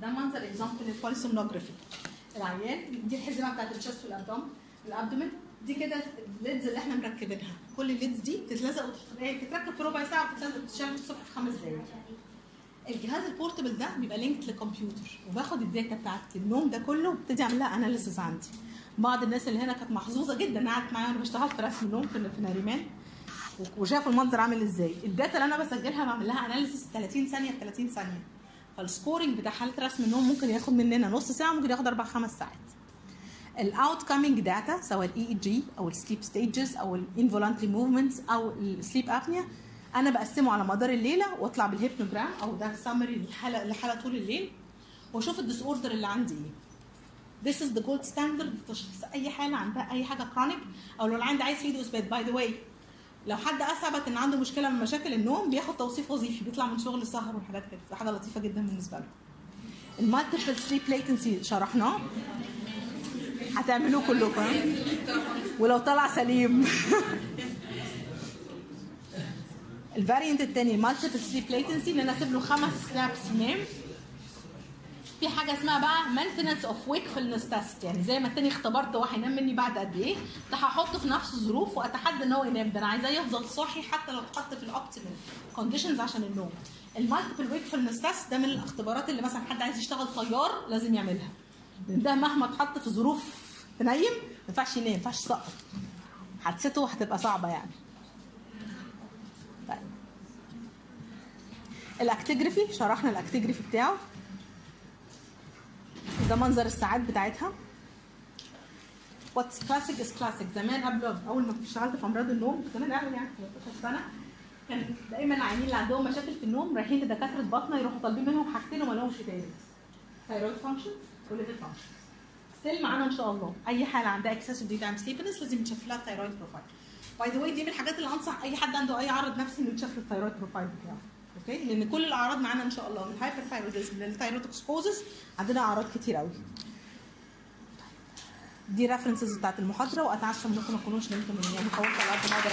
ده منظر example لل polysomnography العيان دي الحزمة بتاعت ال chest وال abdom ال abdomen دي كده ال leads اللي إحنا مركبينها. كل ال leads دي بتتلزق بتتركب في ربع ساعة وبتتلزق وتتشال الصبح في خمس دقايق. الجهاز ال portable ده بيبقى linked لكمبيوتر وباخد ال data بتاعت النوم ده كله وابتدي اعمل لها analysis عندي. بعض الناس اللي هنا كانت محظوظة جدا قعدت معايا وأنا بشتغل في رسم النوم في ناريمان. وشافوا المنظر عامل إزاي. ال data اللي أنا بسجلها بعمل لها analysis 30 ثانية ب 30 ثانية. فال scoring بتاع حالة رسم النوم ممكن ياخد مننا نص ساعة ممكن ياخد أربع خمس ساعات. ال outcoming data سواء ال EEG أو ال sleep stages أو ال involuntary movements أو ال sleep apnea أنا بقسمه على مدار الليلة واطلع بال hypnogram أو ده summary للحاله لحاله طول الليل وأشوف ال disorder اللي عندي. إيه This is the gold standard. لتشخيص أي حالة عندها أي حاجة chronic أو لو ده عايز فيديو اثبات by the way لو حد أثبت إن عنده مشكلة من مشاكل النوم بياخد توصيف وظيفي بيطلع من شغل السهر وحاجات كده. حاجة لطيفة جدا بالنسبة له. ال multiple sleep latency شرحناه. هتعملوه كلكم؟ ولو طلع سليم. ال variant الثاني multiple sleep latency إن أنا أسيب له خمس naps ينام في حاجة اسمها بقى maintenance of wakefulness test يعني زي ما التاني اختبرت هو هينام مني بعد قد إيه. ده هحطه في نفس الظروف وأتحدى إن هو ينام. ده أنا عايزاه يفضل صاحي حتى لو اتحط في ال optimal conditions عشان النوم. ال multiple wakefulness test ده من الاختبارات اللي مثلا حد عايز يشتغل طيار لازم يعملها. ده مهما اتحط في ظروف تنيم ما ينفعش ينام ما ينفعش يسقط حادثته هتبقى صعبة يعني. طيب. ال actigraphy شرحنا ال actigraphy بتاعه. ده منظر الساعات بتاعتها. what's classic is classic زمان قبل أول ما اشتغلت في أمراض النوم زمان قوي يعني 13 سنة. كان دايما العيانين اللي عندهم مشاكل في النوم رايحين لدكاترة بطنة يروحوا طالبين منهم حاجتين وما لهمش تاني. thyroid function و liver function still معانا إن شاء الله. أي حالة عندها excessive daytime sleepiness لازم يتشاف لها ال thyroid profile by the way دي من الحاجات اللي أنصح أي حد عنده أي عرض نفسي إنه يتشاف ال thyroid profile بتاعه. okay لأن كل الأعراض معانا إن شاء الله. من ال hyperthyroidism لل thyrotoxicosis عندنا أعراض كتير قوي دي references بتاعت المحاضرة واتعشم منكم ما تكونوش نمتوا من يعني حاولت على قد ما أقدر.